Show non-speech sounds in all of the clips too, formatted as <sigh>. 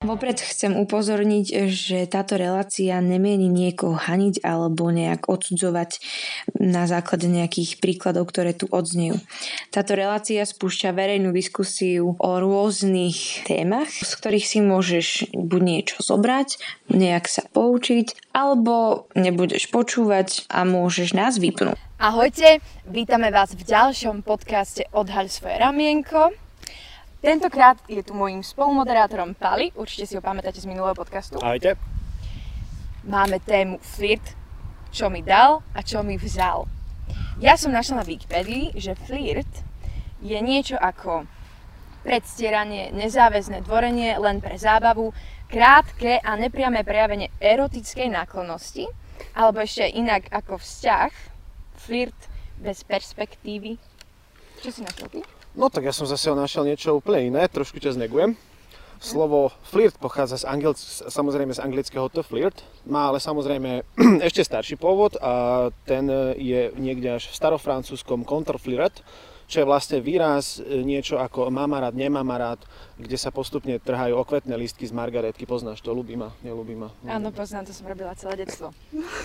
Vopred chcem upozorniť, že táto relácia nemieni niekoho haniť alebo nejak odsudzovať na základe nejakých príkladov, ktoré tu odznejú. Táto relácia spúšťa verejnú diskusiu o rôznych témach, z ktorých si môžeš buď niečo zobrať, nejak sa poučiť, alebo nebudeš počúvať a môžeš nás vypnúť. Ahojte, vítame vás v ďalšom podcaste Odhaľ svoje ramienko. Tentokrát je tu môjim spolumoderátorom Pali, určite si ho pamätáte z minulého podcastu. Ahojte. Máme tému flirt, čo mi dal a čo mi vzal. Ja som našla na Wikipedii, že flirt je niečo ako predstieranie, nezáväzné dvorenie len pre zábavu, krátke a nepriame prejavenie erotickej náklonnosti, alebo ešte inak ako vzťah, flirt bez perspektívy. Čo si našiel ty? No tak ja som zase našiel niečo úplne iné, trošku ťa znegujem. Slovo flirt pochádza z, anglic- samozrejme z anglického to flirt, má ale samozrejme <clears throat> ešte starší pôvod a ten je niekde až v starofrancúzskom contreflirt, čo je vlastne výraz e, niečo ako mama rád, nemama rád, kde sa postupne trhajú okvetné listky z margaretky. Poznáš to? Ľubí ma, nelúbi ma. Áno, poznám, to som robila celé detstvo.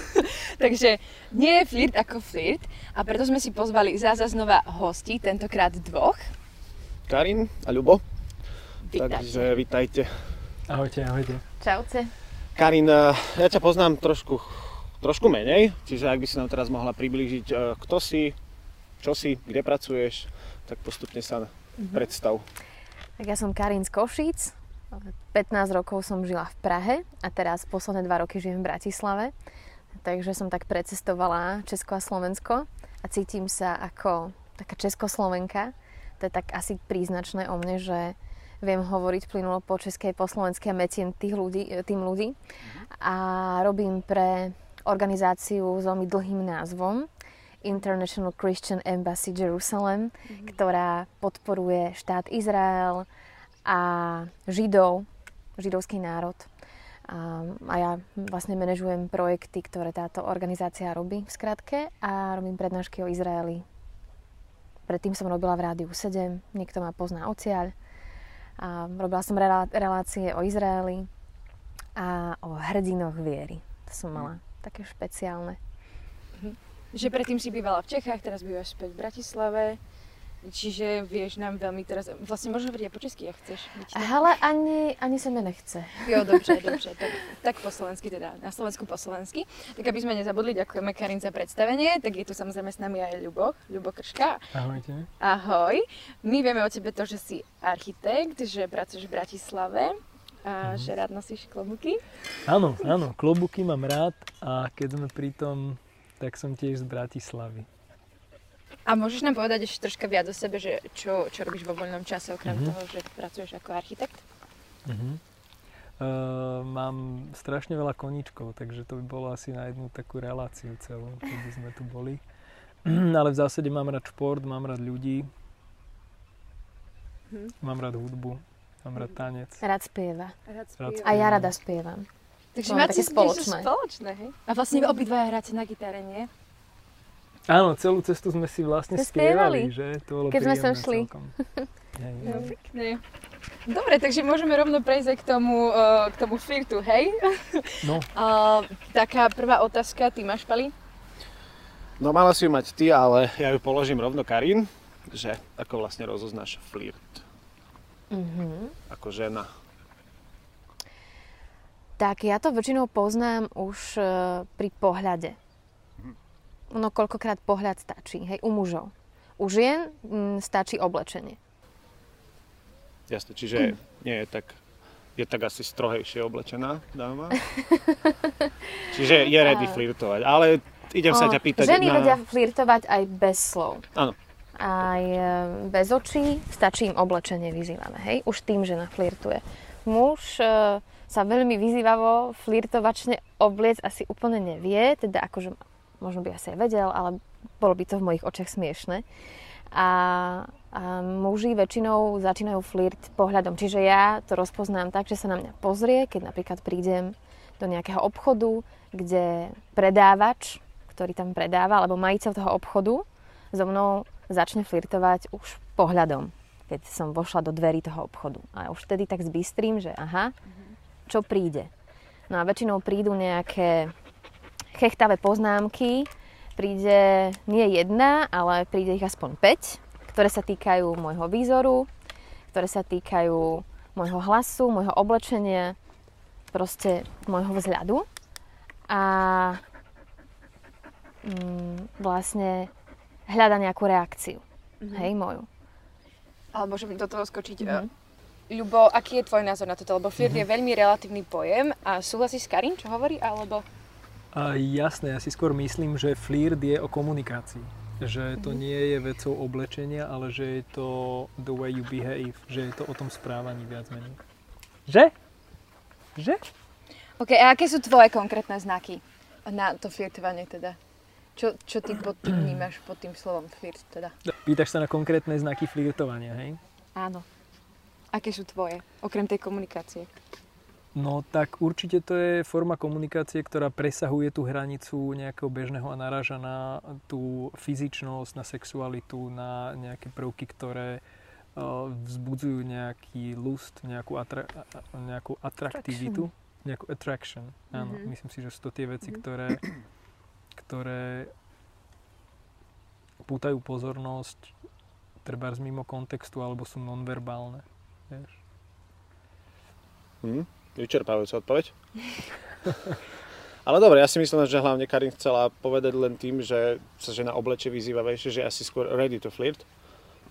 <laughs> Takže nie je flirt ako flirt a preto sme si pozvali zase znova hostí, tentokrát dvoch. Karin a Ľubo. Vítajte. Takže vítajte. Ahojte, ahojte. Čaute. Karin, e, ja ťa poznám trošku, trošku menej, čiže ak by si nám teraz mohla priblížiť, e, kto si, čo si, kde pracuješ, tak postupne sa Mhm. predstav. Tak ja som Karin z Košíc. 15 rokov som žila v Prahe a teraz posledné 2 roky žijem v Bratislave. Takže som tak precestovala Česko a Slovensko a cítim sa ako taká Českoslovenka. To je tak asi príznačné o mne, že viem hovoriť plynulo po českej, po slovensky a metiem tých ľudí, tým ľudí. A robím pre organizáciu s veľmi dlhým názvom International Christian Embassy Jerusalem, ktorá podporuje štát Izrael a Židov, židovský národ. A, a ja vlastne manažujem projekty, ktoré táto organizácia robí v skratke a robím prednášky o Izraeli. Predtým som robila v Rádiu 7, niekto ma pozná odtiaľ. A robila som relá- relácie o Izraeli a o hrdinoch viery. To som mala také špeciálne. Že predtým si bývala v Čechách, teraz bývaš späť v Bratislave. Čiže vieš nám veľmi teraz, vlastne môžeš hovoriť aj po česky, ak chceš. Ale ani, ani sa mi nechce. Jo, dobře, <laughs> dobře, tak, tak po slovensky teda, na Slovensku po slovensky. Tak aby sme nezabudli, ďakujeme Karin za predstavenie, tak je tu samozrejme s nami aj Ľubo, Ľubo Krška. Ahojte. Ahoj, my vieme o tebe to, že si architekt, že pracuješ v Bratislave a že rád nosíš klobuky. Áno, áno, klobuky mám rád a keď sme pri tom, tak som tiež z Bratislavy. A môžeš nám povedať ešte troška viac o sebe, že čo, čo robíš vo voľnom čase, okrem Mhm. toho, že pracuješ ako architekt? Uh-huh. Uh, mám strašne veľa koníčkov, takže to by bolo asi na jednu takú reláciu celú, keby sme tu boli. <clears throat> Ale v zásade mám rád šport, mám rád ľudí, mám rád hudbu, mám rád tanec. Rád spieva. Rád Rád A ja rada spievam. Takže Máme máte také spoločné. spoločné. hej? A vlastne vy obidvaja hráte na gitare, nie? Áno, celú cestu sme si vlastne Sme spievali, spievali. že? To bolo Keď sme sem šli. celkom. <laughs> Hej, No, pekne. Dobre, takže môžeme rovno prejsť aj k tomu, uh, k tomu flirtu, hej? No, <laughs> Uh, taká prvá otázka, ty máš, Pali? No mala si ju mať ty, ale ja ju položím rovno Karin, že ako vlastne rozoznáš flirt Mhm. ako žena. Tak ja to väčšinou poznám už e, pri pohľade. No koľkokrát pohľad stačí, hej, u mužov. U žien mm, stačí oblečenie. Jasne, čiže nie je tak, je tak asi strohejšie oblečená dáma. <laughs> čiže je ready flirtovať, ale idem sa O, ťa pýtať Ženy na... vedia flirtovať aj bez slov. Áno. Aj e, bez očí, stačí im oblečenie vyzývame, hej? Už tým žena flirtuje. Muž e, sa veľmi vyzývavo, flirtovačne obliec asi úplne nevie, teda akože možno by asi aj vedel, ale bolo by to v mojich očiach smiešne. A, a muži väčšinou začínajú flirt pohľadom. Čiže ja to rozpoznám tak, že sa na mňa pozrie, keď napríklad prídem do nejakého obchodu, kde predávač, ktorý tam predáva, alebo majiteľ toho obchodu so mnou začne flirtovať už pohľadom, keď som vošla do dverí toho obchodu. A už vtedy tak zbystrím, že aha, čo príde. No a väčšinou prídu nejaké chechtavé poznámky, príde nie jedna, ale príde ich aspoň 5, ktoré sa týkajú môjho výzoru, ktoré sa týkajú môjho hlasu, môjho oblečenia, proste môjho vzhľadu. A mm, vlastne hľada nejakú reakciu. Mm-hmm. Hej, moju. Ale môžem do toho skočiť. Mm-hmm. Ľubo, aký je tvoj názor na toto? Lebo flirt mm-hmm. je veľmi relatívny pojem a súhlasíš s Karin, čo hovorí? Alebo... A jasné, ja si skôr myslím, že flirt je o komunikácii. Že to mm-hmm. nie je vecou oblečenia, ale že je to the way you behave. Že je to o tom správaní viac menej. Že? Že? OK, a aké sú tvoje konkrétne znaky na to flirtovanie teda? Čo, čo ty pod tým vnímaš pod tým slovom flirt teda? Pýtaš sa na konkrétne znaky flirtovania, hej? Áno. Aké sú tvoje, okrem tej komunikácie? No tak určite to je forma komunikácie, ktorá presahuje tú hranicu nejakého bežného a naráža na tú fyzičnosť, na sexualitu, na nejaké prvky, ktoré uh, vzbudzujú nejaký lust, nejakú, atra- nejakú atraktivitu, attraction. nejakú attraction. Áno, mm-hmm. myslím si, že sú to tie veci, mm-hmm. ktoré, ktoré pútajú pozornosť treba mimo kontextu alebo sú nonverbálne. Vieš? Hm, vyčerpávajúca odpoveď. <laughs> Ale dobre, ja si myslím, že hlavne Karin chcela povedať len tým, že sa žena obleče vyzývavejšie, že asi skôr ready to flirt.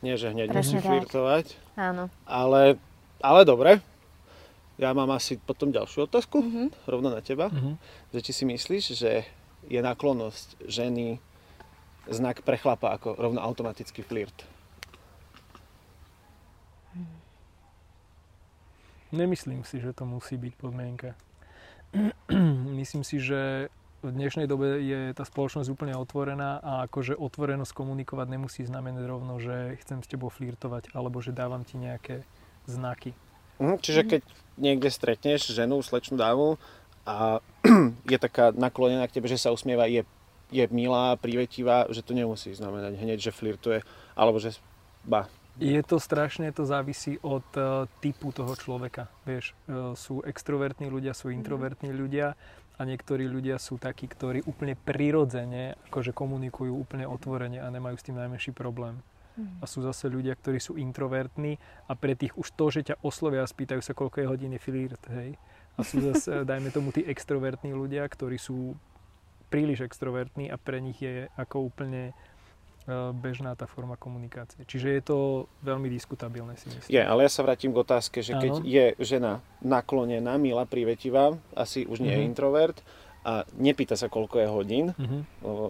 Nie, že hneď musí flirtovať. Áno. Ale, ale dobre. Ja mám asi potom ďalšiu otázku, mm-hmm. rovno na teba. Mm-hmm. Že či si myslíš, že je náklonnosť ženy znak pre chlapa ako rovno automatický flirt? Nemyslím si, že to musí byť podmienka. <clears throat> Myslím si, že v dnešnej dobe je tá spoločnosť úplne otvorená a akože otvorenosť komunikovať nemusí znamenať rovno, že chcem s tebou flirtovať alebo že dávam ti nejaké znaky. Mhm, čiže keď niekde stretneš ženu, slečnú dámu a <clears throat> je taká naklonená k tebe, že sa usmieva, je, je milá, privetivá, že to nemusí znamenať hneď, že flirtuje, alebo že ba, je to strašne, to závisí od uh, typu toho človeka. Vieš, uh, sú extrovertní ľudia, sú introvertní ľudia a niektorí ľudia sú takí, ktorí úplne prirodzene akože komunikujú úplne otvorene a nemajú s tým najmenší problém. Mm. A sú zase ľudia, ktorí sú introvertní a pre tých už to, že ťa oslovia a spýtajú sa, koľko je hodiny flirt, hej. A sú zase, <laughs> dajme tomu, tí extrovertní ľudia, ktorí sú príliš extrovertní a pre nich je ako úplne E, bežná tá forma komunikácie. Čiže je to veľmi diskutabilné si myslím. Je, ale ja sa vrátim k otázke, že keď ano. je žena naklonená, milá, privetivá, asi už nie uh-huh. je mhm. introvert a nepýta sa, koľko je hodín, uh-huh.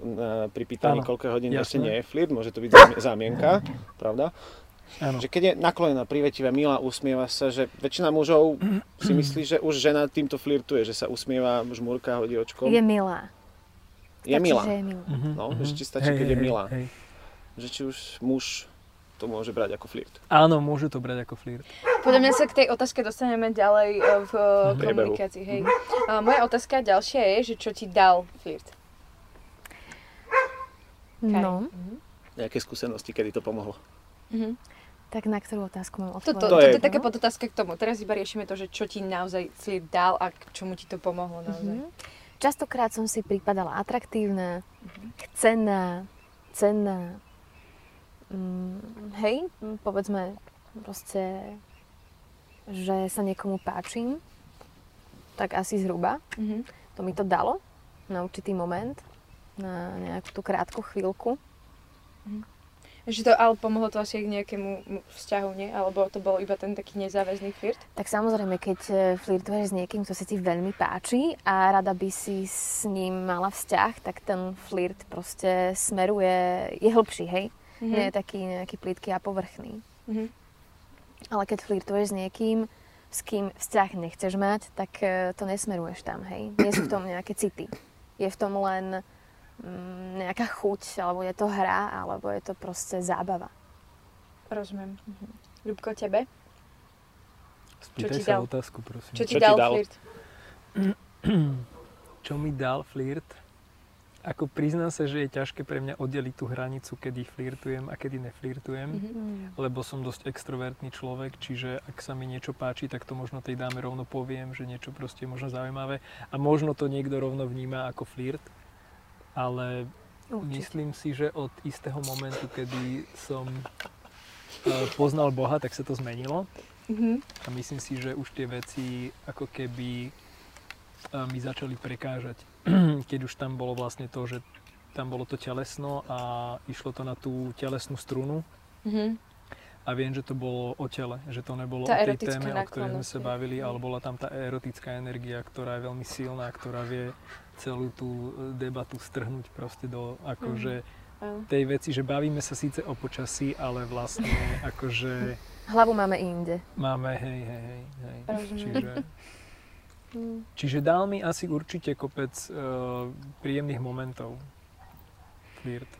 na, pri pýtaní, koľko je hodín Jasné. ešte nie je flirt, môže to byť zámienka, pravda? Ano. Že keď je naklonená, privetivá, milá, usmieva sa, že väčšina mužov si <clears throat> myslí, že už žena týmto flirtuje, že sa usmieva, žmúrka, hodí očkom. Je milá. Je stačí, milá. Je milá. Uh-huh, no, uh-huh. ešte stačí, hej, keď hej, je milá. Hej že či už muž to môže brať ako flirt. Áno, môže to brať ako flirt. Podľa mňa sa k tej otázke dostaneme ďalej e, v mm komunikácii. Hej. A moja otázka ďalšia je, že čo ti dal flirt? No. Mhm. Nejaké skúsenosti, kedy to pomohlo? Mhm. Tak na ktorú otázku mám odpovedať? Toto, to, to, je... to je taká podotázka k tomu. Teraz iba riešime to, že čo ti naozaj flirt dal a k čomu ti to pomohlo naozaj. Mm-hmm. Častokrát som si pripadala atraktívna, mm-hmm. cenná, cenná, mm, hej, povedzme proste, že sa niekomu páčim, tak asi zhruba. Mm-hmm. To mi to dalo na určitý moment, na nejakú tú krátku chvíľku. Mm-hmm. Že to ale pomohlo to asi k nejakému vzťahu, nie? Alebo to bol iba ten taký nezáväzný flirt? Tak samozrejme, keď e, flirtuješ s niekým, kto sa ti veľmi páči a rada by si s ním mala vzťah, tak ten flirt proste smeruje, je hĺbší, hej? Mm-hmm. Nie je taký nejaký plítky a povrchný. Mm-hmm. Ale keď flirtuješ s niekým, s kým vzťah nechceš mať, tak e, to nesmeruješ tam, hej. Nie sú v tom nejaké city. Je v tom len mm, nejaká chuť, alebo je to hra, alebo je to proste zábava. Rozumiem. Mhm. Ľubko, tebe? Spýtaj ti sa dal? otázku, prosím. Čo ti Čo ti dal dal? flirt? <clears throat> Čo mi dal flirt? Ako priznám sa, že je ťažké pre mňa oddeliť tú hranicu, kedy flirtujem a kedy neflirtujem, Mhm. lebo som dosť extrovertný človek, čiže ak sa mi niečo páči, tak to možno tej dáme rovno poviem, že niečo proste je možno zaujímavé a možno to niekto rovno vníma ako flirt, ale Určite. myslím si, že od istého momentu, kedy som eh, poznal Boha, tak sa to zmenilo. Mhm. A myslím si, že už tie veci ako keby a, mi začali prekážať. <clears throat> Keď už tam bolo vlastne to, že tam bolo to telesno a išlo to na tú telesnú strunu Mhm. a viem, že to bolo o tele, že to nebolo Tá o tej téme, o ktorej sme sa bavili, ale bola tam tá erotická energia, ktorá je veľmi silná, ktorá vie celú tú e, debatu strhnúť proste do akože Áno. tej veci, že bavíme sa síce o počasí, ale vlastne <laughs> akože Hlavu máme inde. máme hej, hej, hej, hej. Rozumiem. Čiže, čiže dal mi asi určite kopec uh, príjemných momentov. Flirt.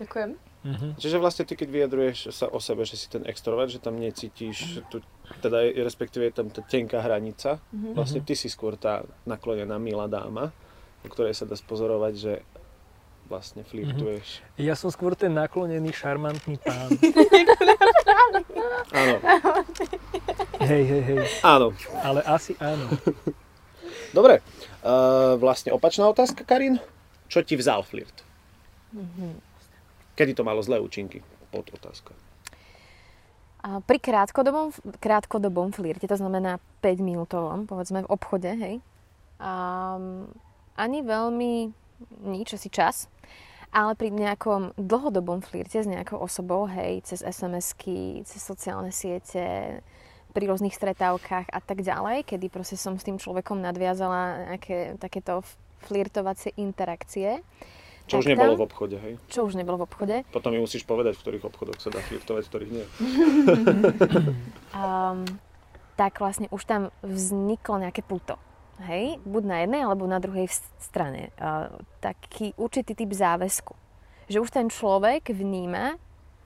Ďakujem. Mhm. Čiže vlastne ty, keď vyjadruješ sa o sebe, že si ten extrovert, že tam necítiš, tu, teda je, respektíve je tam tá tenká hranica, Mhm. vlastne ty si skôr tá naklonená milá dáma, o ktorej sa dá spozorovať, že vlastne flirtuješ. Ja som skôr ten naklonený, šarmantný pán. <laughs> Áno, hej, hej, hej. áno. Ale asi áno. <laughs> Dobre, uh, vlastne opačná otázka, Karin. Čo ti vzal flirt? Kedy to malo zlé účinky? Pod otázka. A pri krátkodobom, krátkodobom flirte, to znamená 5 minútovom, povedzme v obchode, hej, um, ani veľmi nič, asi čas, ale pri nejakom dlhodobom flirte s nejakou osobou, hej, cez SMS-ky, cez sociálne siete, pri rôznych stretávkach a tak ďalej, kedy proste som s tým človekom nadviazala nejaké takéto flirtovacie interakcie. Čo už tak nebolo tam- v obchode, hej? Čo už nebolo v obchode. Potom mi musíš povedať, v ktorých obchodoch sa dá flirtovať, v ktorých nie. <laughs> um, tak vlastne už tam vzniklo nejaké puto. Hej, buď na jednej alebo na druhej strane. Uh, taký určitý typ záväzku. Že už ten človek vníma,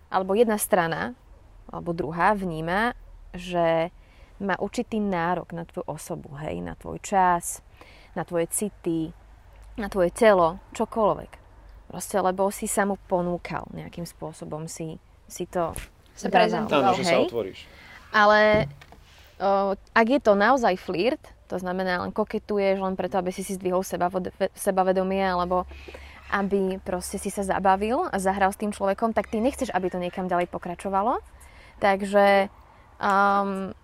alebo jedna strana, alebo druhá vníma, že má určitý nárok na tvoju osobu, hej, na tvoj čas, na tvoje city, na tvoje telo, čokoľvek. Proste, lebo si sa mu ponúkal nejakým spôsobom, si, si to Sa prezentoval. Že sa hej. otvoríš. Ale o, ak je to naozaj flirt, to znamená len koketuješ len preto, aby si si zdvihol seba, sebavedomie alebo aby proste si sa zabavil a zahral s tým človekom, tak ty nechceš, aby to niekam ďalej pokračovalo. Takže um,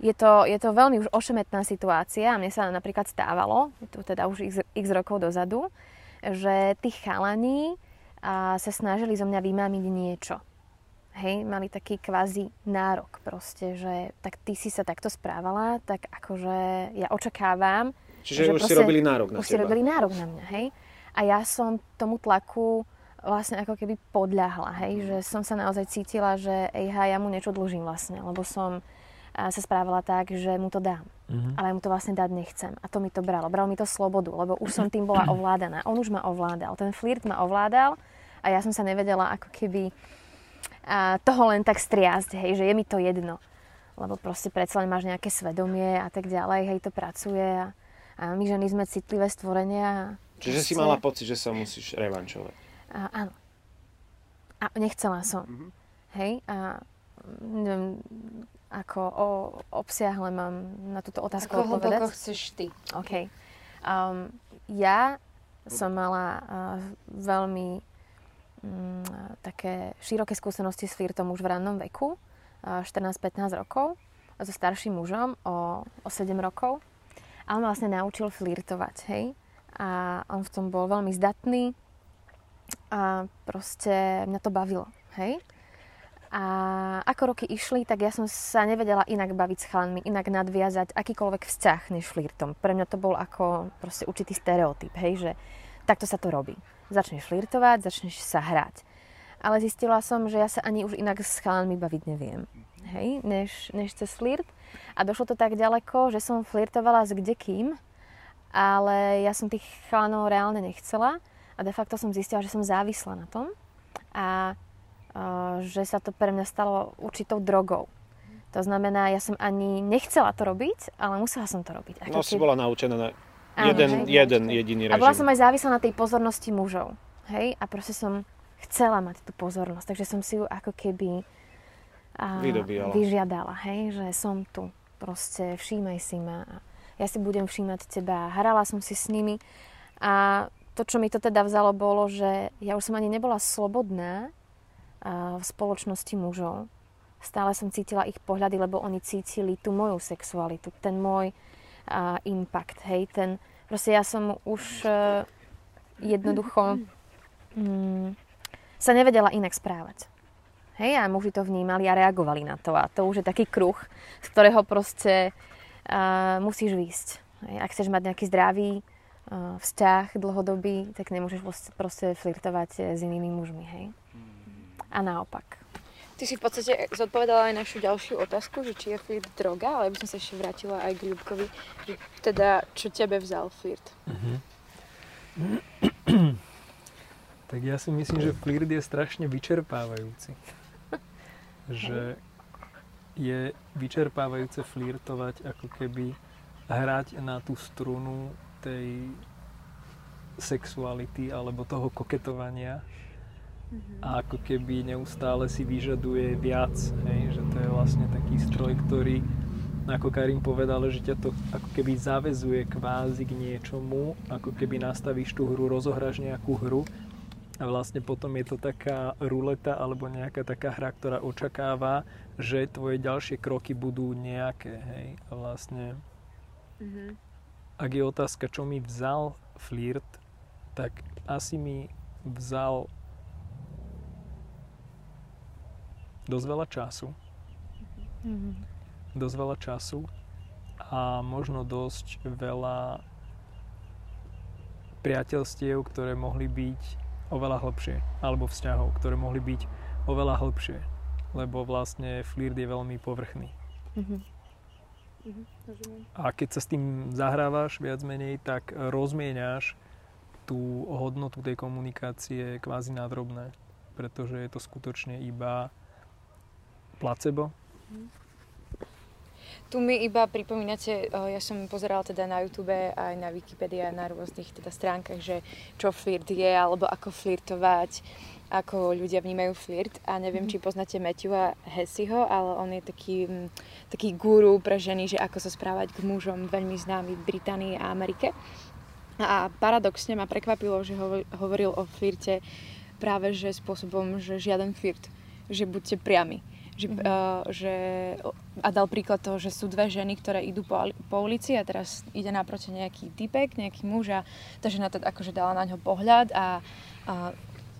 je, to, je to veľmi už ošemetná situácia a mne sa napríklad stávalo, to teda už x, x rokov dozadu, že tí chalani a, sa snažili zo mňa vymámiť niečo hej, mali taký kvázi nárok proste, že tak ty si sa takto správala, tak akože ja očakávam, Čiže Že už si proste robili nárok na už si teba. robili nárok na mňa, hej. A ja som tomu tlaku vlastne ako keby podľahla, hej, že som sa naozaj cítila, že ejha, ja mu niečo dlžím vlastne, lebo som sa správala tak, že mu to dám. Mhm. Ale mu to vlastne dať nechcem. A to mi to bralo. Bralo mi to slobodu, lebo už som tým bola <clears throat> ovládaná. On už ma ovládal. Ten flirt ma ovládal a ja som sa nevedela ako keby a, toho len tak striasť, hej, že je mi to jedno. Lebo proste predsa len máš nejaké svedomie a tak ďalej, hej, to pracuje a, a my ženy sme citlivé stvorenia. a Čiže si proste- mala pocit, že sa musíš revančovať. a, áno. A nechcela som. Mhm. Hej? A neviem, ako o, obsiahle mám na túto otázku Ako odpovedať. hlboko chceš ty? OK. Um, ja som mala uh, veľmi mm, také široké skúsenosti s flirtom už v rannom veku, uh, 14-15 rokov, so starším mužom o, o 7 rokov. A on ma vlastne naučil flirtovať, hej. A on v tom bol veľmi zdatný a proste mňa to bavilo, hej. A ako roky išli, tak ja som sa nevedela inak baviť s chalanmi, inak nadviazať akýkoľvek vzťah než flirtom. Pre mňa to bol ako proste určitý stereotyp, hej, že takto sa to robí. Začneš flirtovať, začneš sa hrať. Ale zistila som, že ja sa ani už inak s chalanmi baviť neviem. hej, než, než cez flirt. A došlo to tak ďaleko, že som flirtovala s kdekým, ale ja som tých chalanov reálne nechcela a de facto som zistila, že som závisla na tom a uh, že sa to pre mňa stalo určitou drogou. To znamená, ja som ani nechcela to robiť, ale musela som to robiť. Ako no si bola naučená na jeden, hej, jeden jediný režim. A bola som aj závislá na tej pozornosti mužov. Hej? A proste som chcela mať tú pozornosť, takže som si ju ako keby a, vyžiadala, hej? že som tu, proste všímaj si ma. Ja si budem všímať teba. Hrala som si s nimi a to, čo mi to teda vzalo, bolo, že ja už som ani nebola slobodná v spoločnosti mužov stále som cítila ich pohľady, lebo oni cítili tú moju sexualitu, ten môj uh, impact, hej, ten, proste ja som už uh, jednoducho um, sa nevedela inak správať. Hej, a muži to vnímali a reagovali na to a to už je taký kruh, z ktorého proste uh, musíš výjsť. Hej, ak chceš mať nejaký zdravý uh, vzťah dlhodobý, tak nemôžeš proste flirtovať s inými mužmi, hej. A naopak. Ty si v podstate zodpovedala aj našu ďalšiu otázku, že či je flirt droga, ale by som sa ešte vrátila aj k Ľubkovi, že teda čo tebe vzal flirt? Uh-huh. <clears throat> tak ja si myslím, že flirt je strašne vyčerpávajúci. <laughs> že je vyčerpávajúce flirtovať, ako keby hrať na tú strunu tej sexuality alebo toho koketovania a ako keby neustále si vyžaduje viac, hej, že to je vlastne taký stroj, ktorý ako Karim povedal, že ťa to ako keby zavezuje kvázi k niečomu, ako keby nastavíš tú hru, rozohráš nejakú hru a vlastne potom je to taká ruleta alebo nejaká taká hra, ktorá očakáva, že tvoje ďalšie kroky budú nejaké, hej, a vlastne mm-hmm. ak je otázka, čo mi vzal flirt, tak asi mi vzal dosť veľa času. Mm-hmm. Dosť veľa času a možno dosť veľa priateľstiev, ktoré mohli byť oveľa hlbšie, alebo vzťahov, ktoré mohli byť oveľa hlbšie, lebo vlastne flirt je veľmi povrchný. Mm-hmm. A keď sa s tým zahrávaš viac menej, tak rozmieňaš tú hodnotu tej komunikácie kvázi na drobné, pretože je to skutočne iba placebo? Tu mi iba pripomínate, eh, ja som pozerala teda na YouTube aj na Wikipedii a na rôznych teda stránkach, že čo flirt je, alebo ako flirtovať, ako ľudia vnímajú flirt. A neviem, mm. či poznáte Matthewa Hessiho, ale on je taký, mm, taký guru pre ženy, že ako sa správať k mužom, veľmi známy v Británii a Amerike. A paradoxne ma prekvapilo, že hovoril o flirte práve že spôsobom, že žiaden flirt, že buďte priami že, mm-hmm. uh, že, a dal príklad toho, že sú dve ženy, ktoré idú po, po ulici a teraz ide naproti nejaký typek, nejaký muž a tá žena teda akože dala na ňo pohľad a, a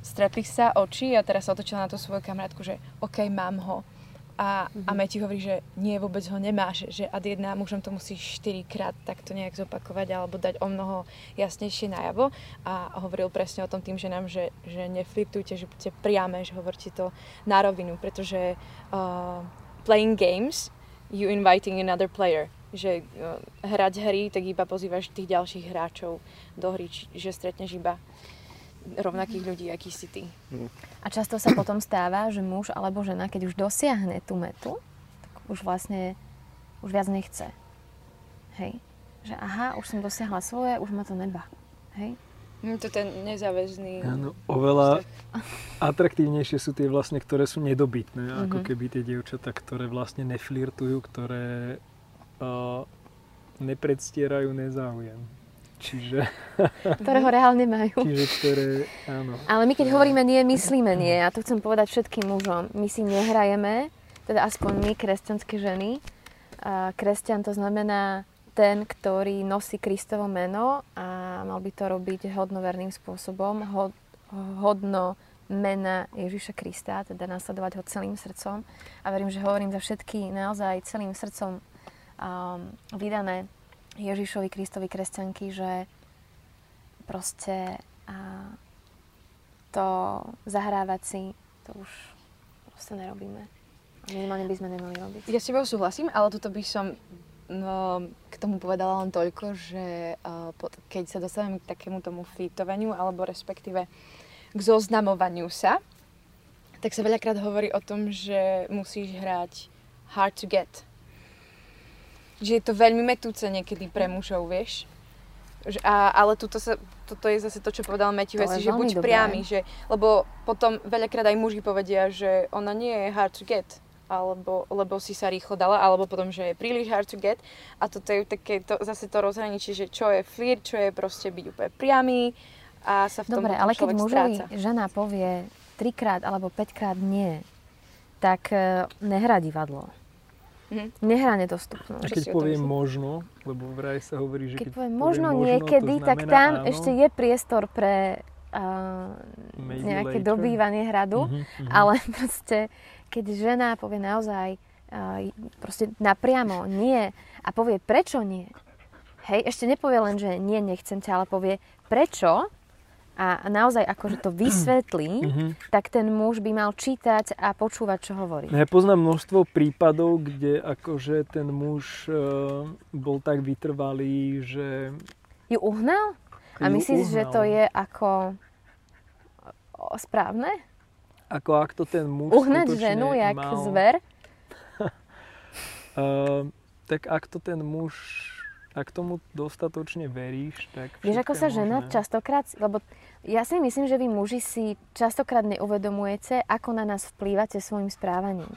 stretli sa oči a teraz sa otočila na tú svoju kamarátku, že OK, mám ho. A, mm-hmm. a Meti hovorí, že nie, vôbec ho nemáš, že ad jedna mužom to musí štyrikrát takto nejak zopakovať alebo dať o mnoho jasnejšie najavo. A hovoril presne o tom tým ženám, že, že neflirtujte, že buďte priame, že hovorte to na rovinu, pretože uh, playing games, you inviting another player že uh, hrať hry, tak iba pozývaš tých ďalších hráčov do hry, že stretneš iba rovnakých ľudí, aký si ty. A často sa potom stáva, že muž alebo žena, keď už dosiahne tú metu, tak už vlastne už viac nechce. Hej. Že aha, už som dosiahla svoje, už ma to neba. Hej. No to ten nezáväzný... Áno, oveľa atraktívnejšie sú tie vlastne, ktoré sú nedobytné, mm-hmm. ako mhm. keby tie dievčatá, ktoré vlastne neflirtujú, ktoré uh, nepredstierajú nezáujem. Čiže... Ktoré ho reálne majú. Čiže ktoré, áno. Ale my keď hovoríme nie, myslíme nie. A to chcem povedať všetkým mužom. My si nehrajeme, teda aspoň my, kresťanské ženy. A kresťan to znamená ten, ktorý nosí Kristovo meno a mal by to robiť hodnoverným spôsobom, hod, hodno mena Ježiša Krista, teda nasledovať ho celým srdcom. A verím, že hovorím za všetky naozaj celým srdcom um, vydané Ježišovi Kristovi kresťanky, že proste a to zahrávať si, to už proste nerobíme. Minimálne by sme nemali robiť. Ja s tebou súhlasím, ale toto by som no, k tomu povedala len toľko, že uh, keď sa dostaneme k takému tomu flirtovaniu, alebo respektíve k zoznamovaniu sa, tak sa veľakrát hovorí o tom, že musíš hrať hard to get. Že je to veľmi metúce niekedy pre mužov, vieš. A, ale tuto sa, toto je zase to, čo povedal Matthew Hesse, že buď dobré. priamy, že, lebo potom veľakrát aj muži povedia, že ona nie je hard to get, alebo, lebo si sa rýchlo dala, alebo potom, že je príliš hard to get. A toto je také to, zase to rozhraničie, že čo je flirt, čo je proste byť úplne priamy a sa v tom Dobre, ale keď mužovi stráca. žena povie trikrát alebo päťkrát nie, tak e, nehrá divadlo. Mhm. Nehrá nedostupnú. A keď poviem možno, lebo vraj sa hovorí, že Keď keď, poviem poviem možno možno, niekedy, to tak tam áno. ešte je priestor pre uh, Maybe nejaké later. dobývanie hradu, Mhm, mhm. ale <laughs> proste, keď žena povie naozaj uh, proste napriamo nie a povie prečo nie, hej, ešte nepovie len, že nie, nechcem ťa, ale povie prečo a naozaj akože to vysvetlí, <clears throat> Mhm. tak ten muž by mal čítať a počúvať, čo hovorí. Ja poznám množstvo prípadov, kde akože ten muž e, bol tak vytrvalý, že Ju uhnal? A myslíš, že to uhnal. je ako správne? ako ak to ten muž Uhnať ženu jak mal, zver? Uh, <laughs> tak ak to ten muž, ak tomu dostatočne veríš, tak Vieš, ako sa žena možné. častokrát, lebo ja si myslím, že vy muži si častokrát neuvedomujete, ako na nás vplývate svojim správaním.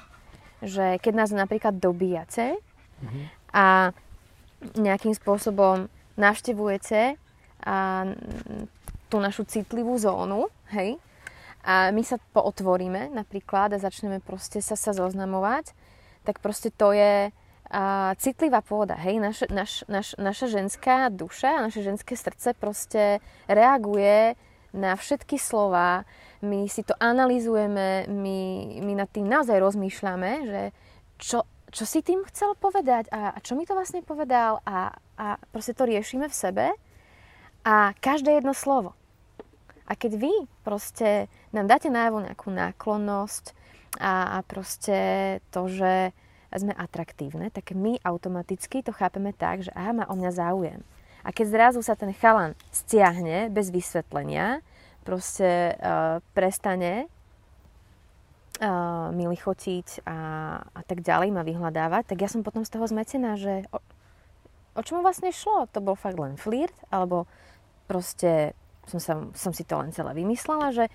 Že keď nás napríklad dobíjate Mhm. a nejakým spôsobom navštevujete a tú našu citlivú zónu, hej, a my sa pootvoríme napríklad a začneme proste sa, sa zoznamovať, tak proste to je a, citlivá pôda, hej, naš, naš, naš, naša ženská duša naše ženské srdce proste reaguje na všetky slova, my si to analýzujeme, my, my nad tým naozaj rozmýšľame, že čo, čo si tým chcel povedať a, a čo mi to vlastne povedal a, a proste to riešime v sebe a každé jedno slovo. A keď vy proste nám dáte najavo nejakú náklonnosť a, a proste to, že sme atraktívne, tak my automaticky to chápeme tak, že aha, má o mňa záujem. A keď zrazu sa ten chalan stiahne bez vysvetlenia, proste uh, prestane uh, mi lichotiť a, a tak ďalej ma vyhľadávať, tak ja som potom z toho zmetená, že o, o čom vlastne šlo? To bol fakt len flirt? Alebo proste som, sa, som si to len celé vymyslela, že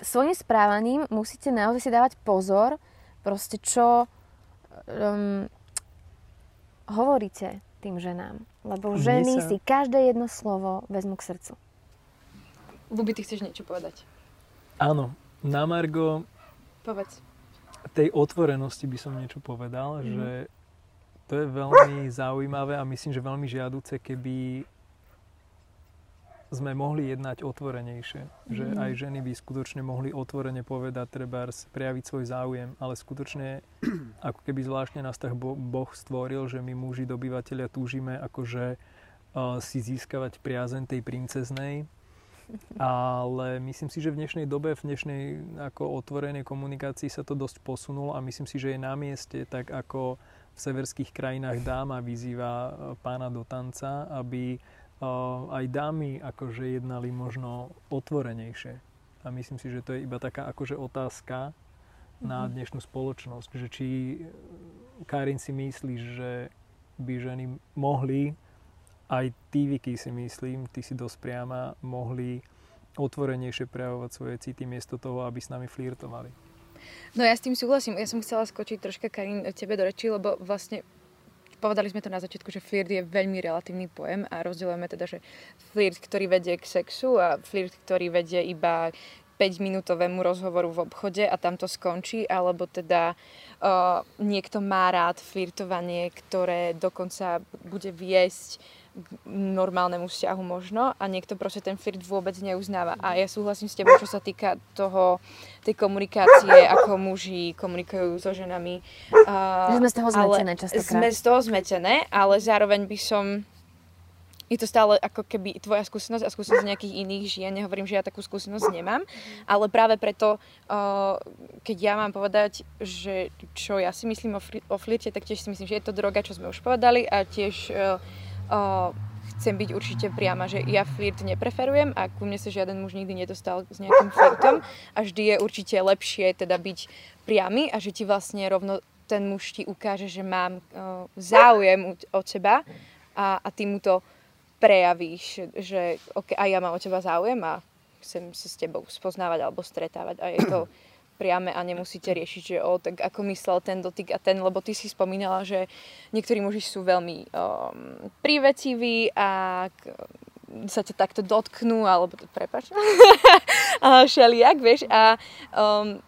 svojim správaním musíte naozaj si dávať pozor, proste čo um, hovoríte tým ženám. Lebo ženy sa- si každé jedno slovo vezmú k srdcu. Bubi, ty chceš niečo povedať? Áno, na Margo Povedz. tej otvorenosti by som niečo povedal, Mhm. že to je veľmi zaujímavé a myslím, že veľmi žiaduce, keby sme mohli jednať otvorenejšie. Že Mhm. aj ženy by skutočne mohli otvorene povedať, treba prejaviť svoj záujem, ale skutočne, <clears throat> ako keby zvláštne nás tak Bo- Boh stvoril, že my muži dobyvateľia túžime akože uh, si získavať priazen tej princeznej, <laughs> ale myslím si, že v dnešnej dobe, v dnešnej ako otvorenej komunikácii sa to dosť posunulo a myslím si, že je na mieste, tak ako v severských krajinách dáma vyzýva e, pána do tanca, aby aj dámy akože jednali možno otvorenejšie. A myslím si, že to je iba taká akože otázka na dnešnú spoločnosť, že či e, Karin si myslíš, že by ženy mohli aj ty, Vicky, si myslím, ty si dosť priama, mohli otvorenejšie prejavovať svoje city miesto toho, aby s nami flirtovali. No ja s tým súhlasím. Ja som chcela skočiť troška, Karin, tebe do reči, lebo vlastne povedali sme to na začiatku, že flirt je veľmi relatívny pojem a rozdielujeme teda, že flirt, ktorý vedie k sexu a flirt, ktorý vedie iba 5-minútovému rozhovoru v obchode a tam to skončí, alebo teda uh, niekto má rád flirtovanie, ktoré dokonca bude viesť normálnemu vzťahu možno a niekto proste ten flirt vôbec neuznáva. A ja súhlasím s tebou, čo sa týka toho, tej komunikácie, ako muži komunikujú so ženami. Uh, sme z toho zmetené častokrát. Sme z toho zmetené, ale zároveň by som je to stále ako keby tvoja skúsenosť a skúsenosť nejakých iných žien. Nehovorím, že ja takú skúsenosť nemám, ale práve preto, uh, keď ja mám povedať, že čo ja si myslím o, fri- o flirte, tak tiež si myslím, že je to droga, čo sme už povedali a tiež uh, chcem byť určite priama, že ja flirt nepreferujem a ku mne sa žiaden muž nikdy nedostal s nejakým flirtom a vždy je určite lepšie teda byť priamy a že ti vlastne rovno ten muž ti ukáže, že mám uh, záujem od teba a, a ty mu to prejavíš, že okay, aj ja mám o teba záujem a chcem sa s tebou spoznávať alebo stretávať a je to priame a nemusíte riešiť, že o, tak ako myslel ten dotyk a ten, lebo ty si spomínala, že niektorí muži sú veľmi um, príveciví a sa ťa takto dotknú, alebo prepač, <laughs> a všelijak, vieš, a um,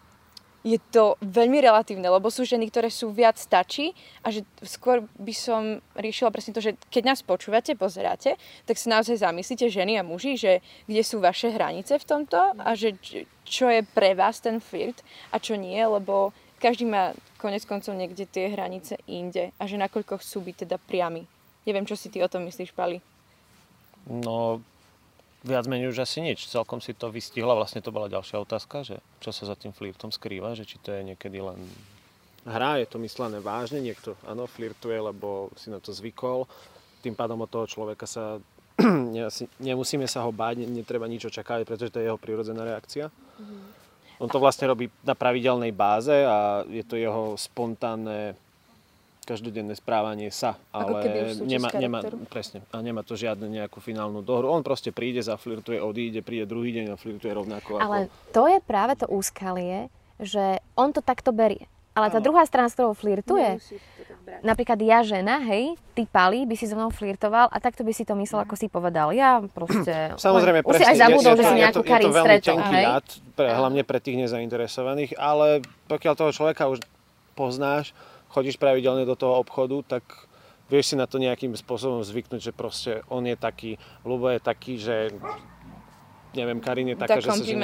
je to veľmi relatívne, lebo sú ženy, ktoré sú viac stačí a že skôr by som riešila presne to, že keď nás počúvate, pozeráte, tak sa naozaj zamyslíte ženy a muži, že kde sú vaše hranice v tomto a že čo je pre vás ten flirt a čo nie, lebo každý má konec koncov niekde tie hranice inde a že nakoľko chcú byť teda priamy. Neviem, čo si ty o tom myslíš, Pali? No, viac menej už asi nič. Celkom si to vystihla. Vlastne to bola ďalšia otázka, že čo sa za tým flirtom skrýva, že či to je niekedy len hra, je to myslené vážne, niekto áno, flirtuje, lebo si na to zvykol. Tým pádom od toho človeka sa <clears throat> nemusíme sa ho báť, netreba nič očakávať, pretože to je jeho prírodzená reakcia. Mm-hmm. On to vlastne robí na pravidelnej báze a je to jeho spontánne každodenné správanie sa, ale nemá, nemá, presne, a nemá to žiadne nejakú finálnu dohru. On proste príde, zaflirtuje, odíde, príde druhý deň a flirtuje rovnako. Ale ako... to je práve to úskalie, že on to takto berie. Ale tá druhá strana, s ktorou flirtuje, napríklad ja žena, hej, ty Pali, by si so mnou flirtoval a takto by si to myslel, ako si povedal. Ja proste... Samozrejme, presne. <laughs> Už si aj zabudol, že si nejakú Karin stretol, hej? Dát, pre, hlavne pre tých nezainteresovaných, ale pokiaľ toho človeka už poznáš, chodíš pravidelne do toho obchodu, tak vieš si na to nejakým spôsobom zvyknúť, že proste on je taký, Lubo je taký, že neviem, Karin je taká, že sa že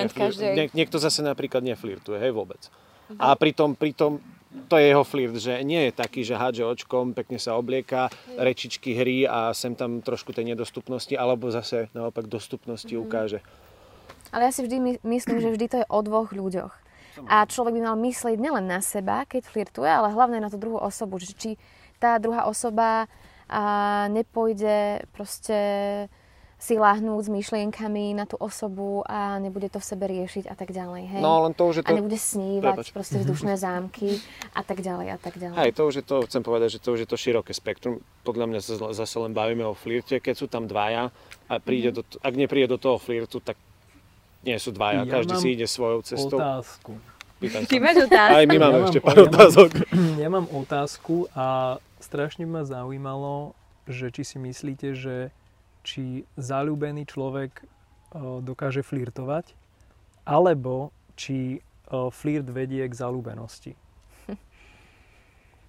Nie, niekto zase napríklad neflirtuje, hej, vôbec. Uh-huh. A pritom, pritom to je jeho flirt, že nie je taký, že hádže očkom, pekne sa oblieka, rečičky hry a sem tam trošku tej nedostupnosti, alebo zase naopak dostupnosti uh-huh. ukáže. Ale ja si vždy myslím, že vždy to je o dvoch ľuďoch. A človek by mal myslieť nielen na seba, keď flirtuje, ale hlavne na tú druhú osobu. Že či tá druhá osoba a nepôjde proste si láhnúť s myšlienkami na tú osobu a nebude to v sebe riešiť a tak ďalej. Hej? No len to už je to... A nebude snívať Prepač. proste vzdušné zámky a tak ďalej a tak ďalej. Hej, to už je to, chcem povedať, že to už je to široké spektrum. Podľa mňa sa zase len bavíme o flirte. Keď sú tam dvaja a príde mm-hmm. do, ak nepríde do toho flirtu, tak nie sú dvaja, ja každý si ide svojou cestou. otázku. Ty máš otázku? Aj my máme ja ešte pár ja otázok. Mám, <clears throat> ja mám otázku a strašne ma zaujímalo, že či si myslíte, že či zalúbený človek dokáže flirtovať, alebo či flirt vedie k zalúbenosti.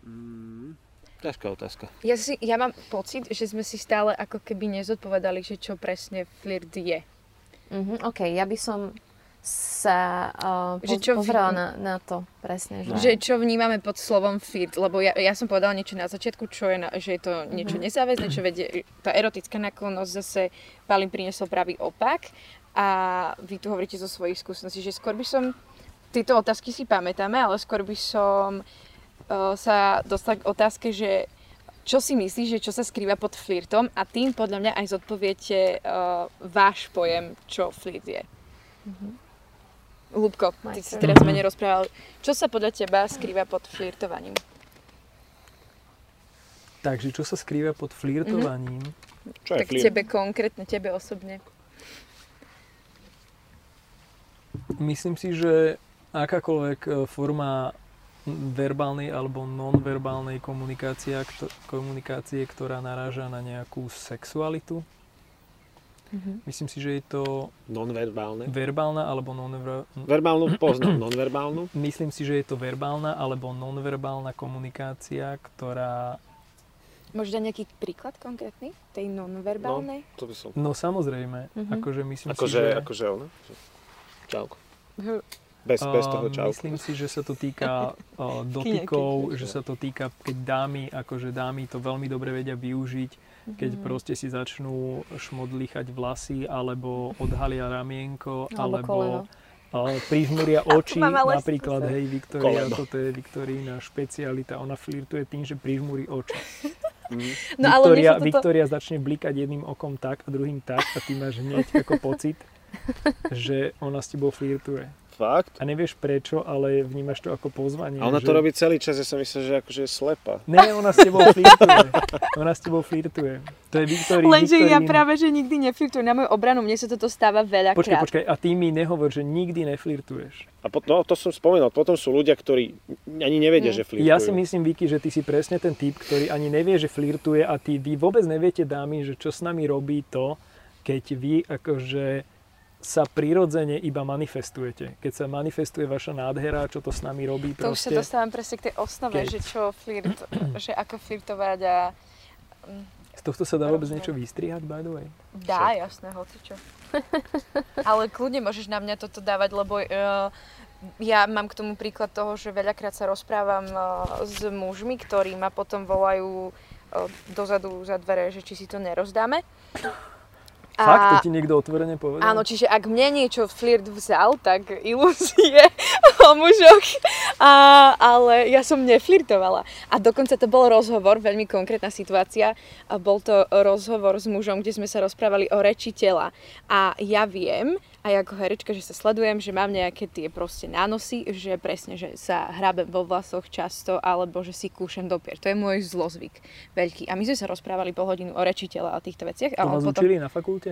Mm, ťažká otázka. Ja, si, ja mám pocit, že sme si stále ako keby nezodpovedali, že čo presne flirt je. Mm-hmm, OK, ja by som sa uh, že čo pozrela vní... na, na to presne. Že... že čo vnímame pod slovom flirt, lebo ja, ja som povedala niečo na začiatku, čo je na, že je to niečo mm-hmm. nezáväzné, čo vedie, tá erotická naklonosť zase Palin priniesol pravý opak a vy tu hovoríte zo svojich skúseností, že skôr by som, tieto otázky si pamätáme, ale skôr by som uh, sa dostala k otázke, že čo si myslíš, že čo sa skrýva pod flirtom a tým podľa mňa aj zodpoviete uh, váš pojem, čo flirt je. Mm-hmm. Lúbko, ty si teraz menej rozprával. Čo sa podľa teba skrýva pod flirtovaním? Takže čo sa skrýva pod flirtovaním? Mm-hmm. Čo je tak flirt? tebe konkrétne, tebe osobne. Myslím si, že akákoľvek e, forma verbálnej alebo nonverbálnej komunikácie, komunikácie, ktorá naráža na nejakú sexualitu. Mm-hmm. Myslím si, že je to... Nonverbálne? Verbálna alebo nonverbálna... Verbálnu <clears throat> poznám, nonverbálnu? Myslím si, že je to verbálna alebo nonverbálna komunikácia, ktorá... Môžeš dať nejaký príklad konkrétny tej nonverbálnej? No, to by som... No samozrejme. Mm-hmm. Akože myslím akože, si, že... Akože ona? Čauko. Bez, bez toho A čauku. Myslím si, že sa to týka <laughs> a, dotykov, že sa to týka, keď dámy, akože dámy to veľmi dobre vedia využiť, keď Mhm. proste si začnú šmodlichať vlasy, alebo odhalia ramienko, Alebo koleno. a, prižmúria <laughs> oči, ale napríklad, hej, Viktória, Koleno. toto je Viktorína špecialita, ona flirtuje tým, že prižmúri oči. <laughs> Mhm. No ale Viktória, sa toto... Viktória začne blikať jedným okom tak a druhým tak a ty máš hneď ako pocit, že ona s tebou flirtuje. Fakt? A nevieš prečo, ale vnímaš to ako pozvanie. A ona že... to robí celý čas, ja som myslel, že akože je slepa. Nie, ona s tebou flirtuje. Ona s tebou flirtuje. To je Viktória. Lenže ja práve, že nikdy neflirtujem na moju obranu, mne sa toto stáva veľa Počkaj, krát. počkaj, a ty mi nehovor, že nikdy neflirtuješ. A pot, no, to som spomínal, potom sú ľudia, ktorí ani nevedia, Hm. že flirtujú. Ja si myslím, Vicky, že ty si presne ten typ, ktorý ani nevie, že flirtuje a ty vy vôbec neviete, dámy, že čo s nami robí to, keď vy akože sa prirodzene iba manifestujete. Keď sa manifestuje vaša nádhera, čo to s nami robí To už sa proste. dostávam presne k tej osnove, Keď- že čo flirt, <clears throat> že ako flirtovať a Z tohto sa dá vôbec niečo vystrihať, by the way? dá, jasné, hoci čo. <laughs> Ale kľudne môžeš na mňa toto dávať, lebo uh, ja mám k tomu príklad toho, že veľakrát sa rozprávam uh, s mužmi, ktorí ma potom volajú uh, dozadu za dvere, že či si to nerozdáme. Fakt, to ti niekto otvorene povedal? Áno, čiže ak mne niečo flirt vzal, tak ilúzie <laughs> o mužoch, a, ale ja som neflirtovala. A dokonca to bol rozhovor, veľmi konkrétna situácia, a bol to rozhovor s mužom, kde sme sa rozprávali o reči tela. A ja viem, aj ako herečka, že sa sledujem, že mám nejaké tie proste nánosy, že presne, že sa hrabem vo vlasoch často, alebo že si kúšem do pier. To je môj zlozvyk veľký. A my sme sa rozprávali pol hodinu o reči tela a týchto veciach. A To on vás potom... na fakulte?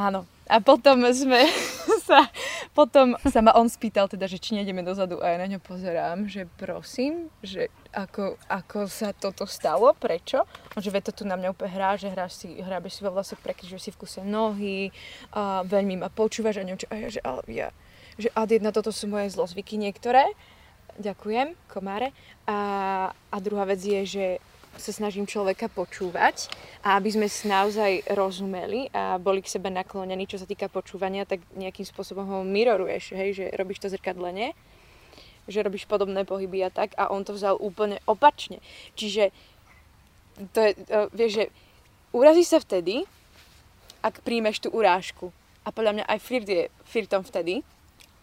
Áno. A potom sme <laughs> sa, potom sa ma on spýtal teda, že či nejdeme dozadu a ja na ňo pozerám, že prosím, že ako, ako sa toto stalo, prečo? On že to tu na mňa úplne hrá, že hráš si, hrábeš si vo vlasoch, prekryžuješ si v kuse nohy, a veľmi ma počúvaš a neviem čo. A ja, že, ale ja, že ad jedna, toto sú moje zlozvyky niektoré. Ďakujem, komáre. A, a druhá vec je, že sa snažím človeka počúvať a aby sme naozaj rozumeli a boli k sebe naklonení, čo sa týka počúvania, tak nejakým spôsobom ho miroruješ, hej, že robíš to zrkadlenie, že robíš podobné pohyby a tak a on to vzal úplne opačne. Čiže to je, uh, vieš, že urazí sa vtedy, ak príjmeš tú urážku. A podľa mňa aj flirt je flirtom vtedy,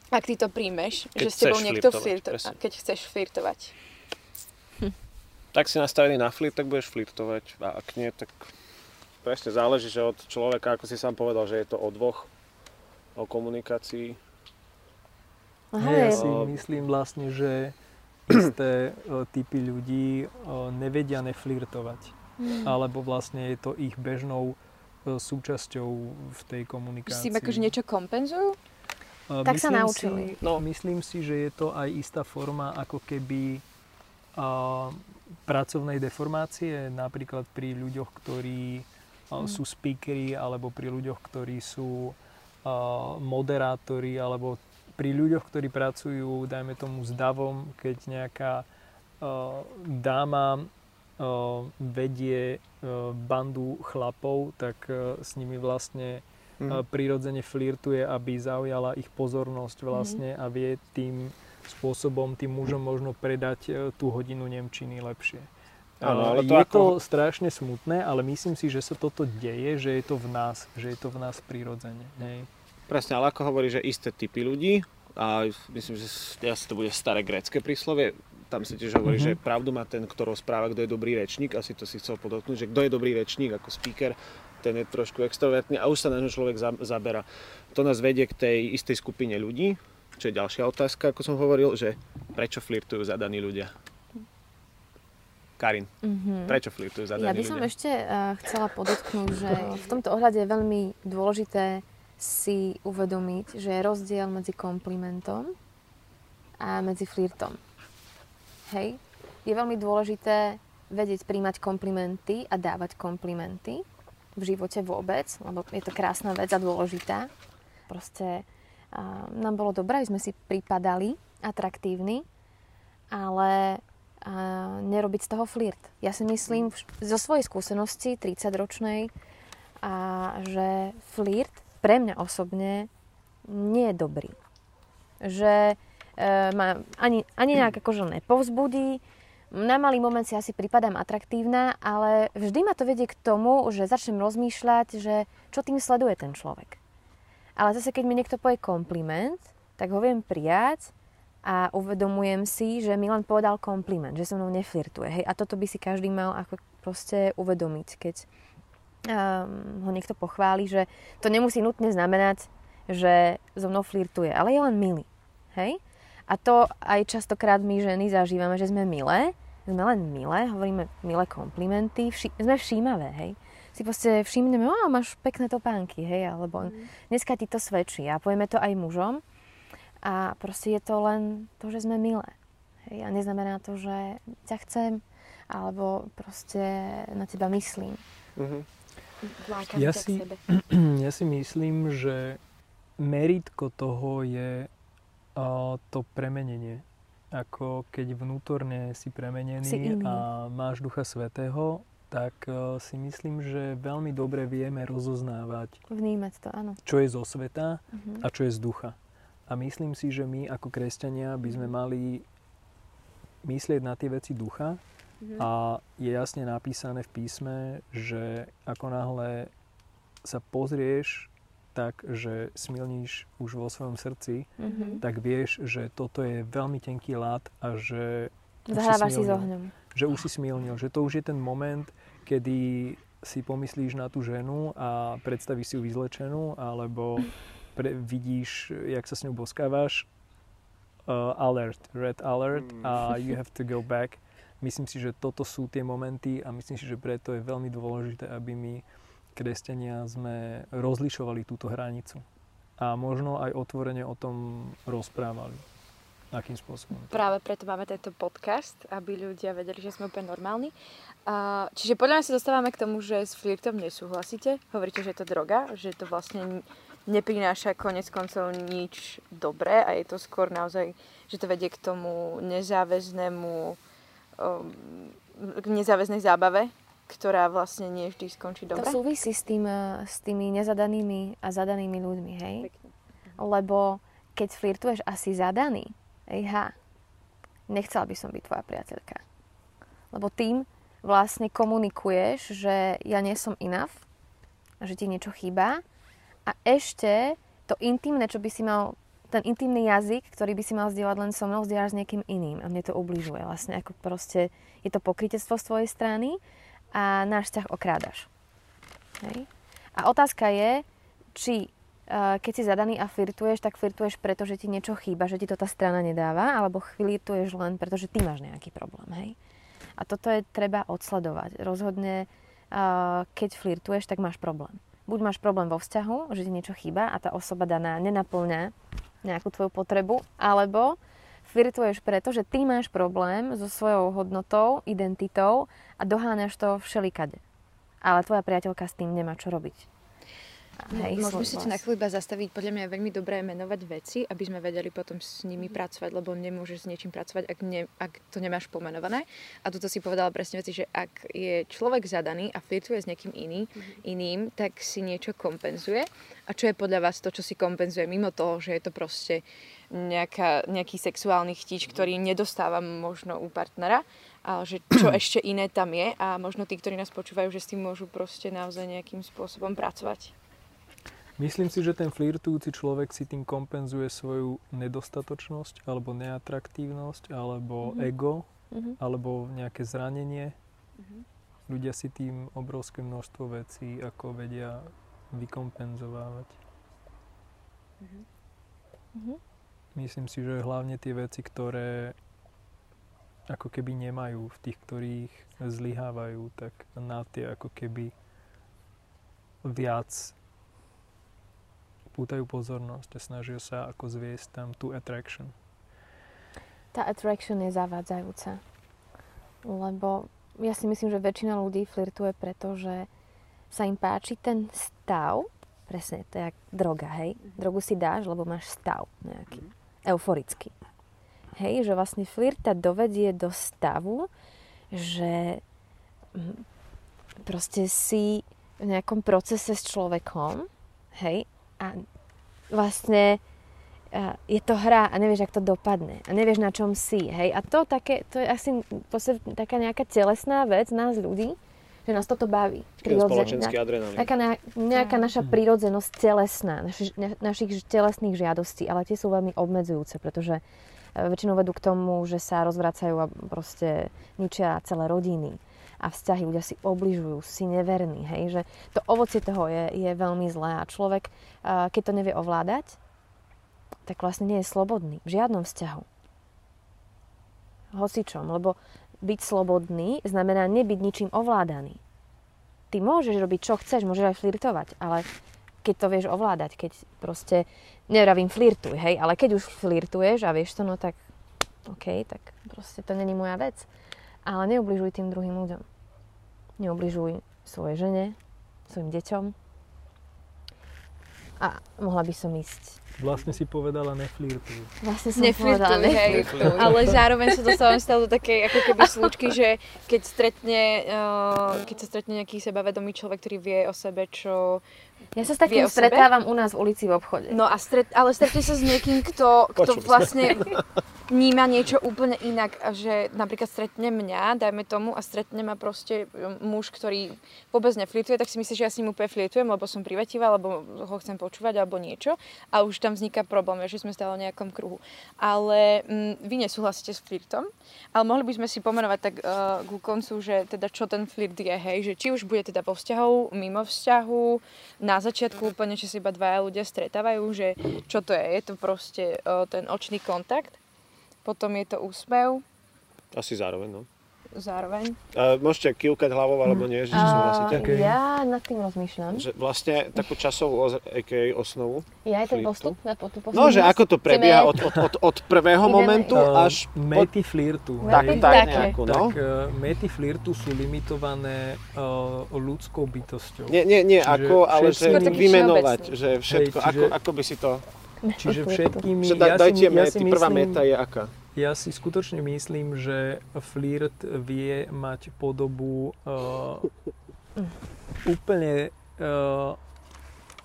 ak ty to príjmeš, Keď že s tebou niekto flirtuje, keď chceš flirtovať. Tak si nastavený na flirt, tak budeš flirtovať. A ak nie, tak presne záleží, že od človeka, ako si sám povedal, že je to o dvoch, o komunikácii. Aha, ja si myslím vlastne, že isté e, typy ľudí e, nevedia neflirtovať. Hmm. Alebo vlastne je to ich bežnou e, súčasťou v tej komunikácii. tým akože niečo kompenzujú? E, Tak sa naučili. Si, no, myslím si, že je to aj istá forma ako keby a, pracovnej deformácie, napríklad pri ľuďoch, ktorí a, Mm. sú speakery, alebo pri ľuďoch, ktorí sú a, moderátori, alebo pri ľuďoch, ktorí pracujú, dajme tomu s davom, keď nejaká a, dáma vedie bandu chlapov, tak s nimi vlastne Mhm. a prirodzene flirtuje, aby zaujala ich pozornosť vlastne a vie tým spôsobom tým mužom možno predať e, tú hodinu Nemčiny lepšie. Áno, A ale to je ako- to strašne smutné, ale myslím si, že sa toto deje, že je to v nás, že je to v nás prirodzene. Hej. Presne, ale ako hovorí, že isté typy ľudí, a myslím, že asi to bude staré grécke príslovie, tam sa tiež hovorí, Mhm. že pravdu má ten, kto rozpráva, kto je dobrý rečník, asi to si chcel podotknúť, že kto je dobrý rečník ako speaker, ten je trošku extrovertný a už sa na ňo človek za- zabera. To nás vedie k tej istej skupine ľudí, čo je ďalšia otázka, ako som hovoril, že prečo flirtujú zadaní ľudia? Karin, Mhm. prečo flirtujú zadaní Ja by som ľudia? ešte uh, chcela podotknúť, že v tomto ohľade je veľmi dôležité si uvedomiť, že je rozdiel medzi komplimentom a medzi flirtom. Hej? Je veľmi dôležité vedieť príjmať komplimenty a dávať komplimenty v živote vôbec, lebo je to krásna vec a dôležitá. Proste nám bolo dobré, sme si pripadali atraktívni, ale nerobiť z toho flirt. Ja si myslím zo svojej skúsenosti 30-ročnej, a že flirt pre mňa osobne nie je dobrý. že e, ma ani, ani nejak <clears throat> akože nepovzbudí. Na malý moment si asi pripadám atraktívna, ale vždy ma to vedie k tomu, že začnem rozmýšľať, že čo tým sleduje ten človek. Ale zase, keď mi niekto povie kompliment, tak ho viem prijať a uvedomujem si, že mi len povedal kompliment, že so mnou neflirtuje. Hej? A toto by si každý mal ako proste uvedomiť, keď um, ho niekto pochváli, že to nemusí nutne znamenať, že so mnou flirtuje, ale je len milý. Hej? A to aj častokrát my ženy zažívame, že sme milé, sme len milé, hovoríme milé komplimenty, vši- sme všímavé, hej. Si proste všimneme, o, máš pekné topánky, hej, alebo mm. dneska ti to svedčí a povieme to aj mužom. A proste je to len to, že sme milé. Hej, a neznamená to, že ťa chcem, alebo proste na teba myslím. Mhm. Ja si, <clears throat> ja si myslím, že meritko toho je to premenenie. Ako keď vnútorne si premenený Si a máš Ducha Svetého, tak e, si myslím, že veľmi dobre vieme rozoznávať, Vnímať to, áno. čo je zo sveta Mhm. a čo je z ducha. A myslím si, že my ako kresťania by sme mali myslieť na tie veci ducha Mhm. a je jasne napísané v písme, že ako náhle sa pozrieš tak, že smilníš už vo svojom srdci, Mhm. tak vieš, že toto je veľmi tenký lát a že Zahrávaš si s ohňom. Že už si smilnil, že to už je ten moment, kedy si pomyslíš na tú ženu a predstavíš si ju vyzlečenú, alebo pre, vidíš, jak sa s ňou boskávaš, uh, alert, red alert a you have to go back. Myslím si, že toto sú tie momenty a myslím si, že preto je veľmi dôležité, aby my, kresťania, sme rozlišovali túto hranicu. A možno aj otvorene o tom rozprávali. Akým spôsobom. Práve preto máme tento podcast, aby ľudia vedeli, že sme úplne normálni. Čiže podľa mňa sa dostávame k tomu, že s flirtom nesúhlasíte. Hovoríte, že je to droga, že to vlastne neprináša konec koncov nič dobré a je to skôr naozaj, že to vedie k tomu nezáväznému um, k nezáväznej zábave, ktorá vlastne nie vždy skončí To dobre. súvisí s, tým, s tými nezadanými a zadanými ľuďmi, hej? Pekne. Lebo keď flirtuješ asi zadaný, ej ha, nechcela by som byť tvoja priateľka. Lebo tým vlastne komunikuješ, že ja nie som enough, že ti niečo chýba a ešte to intimné, čo by si mal, ten intimný jazyk, ktorý by si mal zdieľať len so mnou, zdieľaš s niekým iným a mne to ubližuje. Vlastne ako proste je to pokrytectvo z tvojej strany a náš vzťah okrádaš. Hej? A otázka je, či keď si zadaný a flirtuješ, tak flirtuješ preto, že ti niečo chýba, že ti to tá strana nedáva, alebo flirtuješ len preto, že ty máš nejaký problém. Hej? A toto je treba odsledovať. Rozhodne, uh, keď flirtuješ, tak máš problém. Buď máš problém vo vzťahu, že ti niečo chýba a tá osoba daná nenaplňa nejakú tvoju potrebu, alebo flirtuješ preto, že ty máš problém so svojou hodnotou, identitou a doháňaš to všelikade. Ale tvoja priateľka s tým nemá čo robiť. Hej, Môžeme svoj si to na chvíľu iba zastaviť. Podľa mňa je veľmi dobré menovať veci, aby sme vedeli potom s nimi pracovať, lebo nemôžeš s niečím pracovať, ak, ne, ak to nemáš pomenované. A tuto si povedala presne veci, že ak je človek zadaný a flirtuje s niekým iný, iným, tak si niečo kompenzuje. A čo je podľa vás to, čo si kompenzuje, mimo toho, že je to proste nejaká, nejaký sexuálny chtíč, ktorý nedostáva možno u partnera, ale že čo <clears throat> ešte iné tam je a možno tí, ktorí nás počúvajú, že s tým môžu proste naozaj nejakým spôsobom pracovať. Myslím si, že ten flirtujúci človek si tým kompenzuje svoju nedostatočnosť alebo neatraktívnosť alebo Mhm. ego Mhm. alebo nejaké zranenie. Mhm. Ľudia si tým obrovské množstvo vecí ako vedia vykompenzovávať. Mhm. Myslím si, že hlavne tie veci, ktoré ako keby nemajú v tých, ktorých zlyhávajú, tak na tie ako keby viac pútajú pozornosť a snažia sa ako zviesť tam tú attraction. Tá attraction je zavádzajúca. Lebo ja si myslím, že väčšina ľudí flirtuje preto, že sa im páči ten stav, presne, to je jak droga, hej. Drogu si dáš, lebo máš stav nejaký, euforický. Hej, že vlastne flirt ťa dovedie do stavu, že mm, proste si v nejakom procese s človekom, hej, a vlastne a je to hra a nevieš, ak to dopadne a nevieš, na čom si, hej. A to, také, to je asi taká nejaká telesná vec nás ľudí, že nás toto baví. Spoločenský adrenalín. Taká na, nejaká naša prírodzenosť telesná, naši, na, našich telesných žiadostí, ale tie sú veľmi obmedzujúce, pretože e, väčšinou vedú k tomu, že sa rozvracajú a proste ničia celé rodiny a vzťahy, ľudia si obližujú, si neverní, hej, že to ovocie toho je, je veľmi zlé a človek, keď to nevie ovládať, tak vlastne nie je slobodný v žiadnom vzťahu. Hocičom, lebo byť slobodný znamená nebyť ničím ovládaný. Ty môžeš robiť, čo chceš, môžeš aj flirtovať, ale keď to vieš ovládať, keď proste, nevravím flirtuj, hej, ale keď už flirtuješ a vieš to, no tak OK, tak proste to není moja vec. Ale neubližuj tým druhým ľuďom. Neubližuj svojej žene, svojim deťom. A mohla by som ísť Vlastne si povedala neflirtuj. Vlastne som Neflirtuj, povedala hej. neflirtuj. Ale zároveň sa dostávam stále do takej ako keby slučky, že keď stretne, uh, keď sa stretne nejaký sebavedomý človek, ktorý vie o sebe, čo Ja sa s takým stretávam u nás v ulici v obchode. No a stret, ale stretne sa s niekým, kto, <laughs> kto vlastne vníma niečo úplne inak. A že napríklad stretne mňa, dajme tomu, a stretne ma proste muž, ktorý vôbec neflirtuje, tak si myslí, že ja s ním úplne flirtujem, lebo som privativá, alebo ho chcem počúvať, alebo niečo. A už tam vzniká problém, že sme stále v nejakom kruhu. Ale mm, vy nesúhlasíte s flirtom, ale mohli by sme si pomenovať tak uh, ku koncu, že teda čo ten flirt je, hej, že či už bude teda vo vzťahu, mimo vzťahu, na začiatku úplne, že si iba dvaja ľudia stretávajú, že čo to je, je to proste uh, ten očný kontakt, potom je to úsmev, Asi zároveň, no. Zároveň. A môžete kývkať hlavou, alebo nie, že či súhlasíte. A ja nad tým rozmýšľam. Že vlastne takú časovú aka osnovu. Ja aj ten postup? Na tú poslednú No, že ako to prebieha od, od, od, od prvého Ideme- momentu Uh, až. Mety flirtu. Tak, Mety tak také. nejakú, no. Tak uh, mety flirtu sú limitované uh, ľudskou bytosťou. Nie, nie, nie Čiže ako, ale že vymenovať, všeobecný. že všetko, Hej, čiže- ako, ako by si to... Čiže <laughs> všetkými... Že da, ja dajte si, ja mety, prvá meta je aká? Ja si skutočne myslím, že flirt vie mať podobu uh, úplne uh,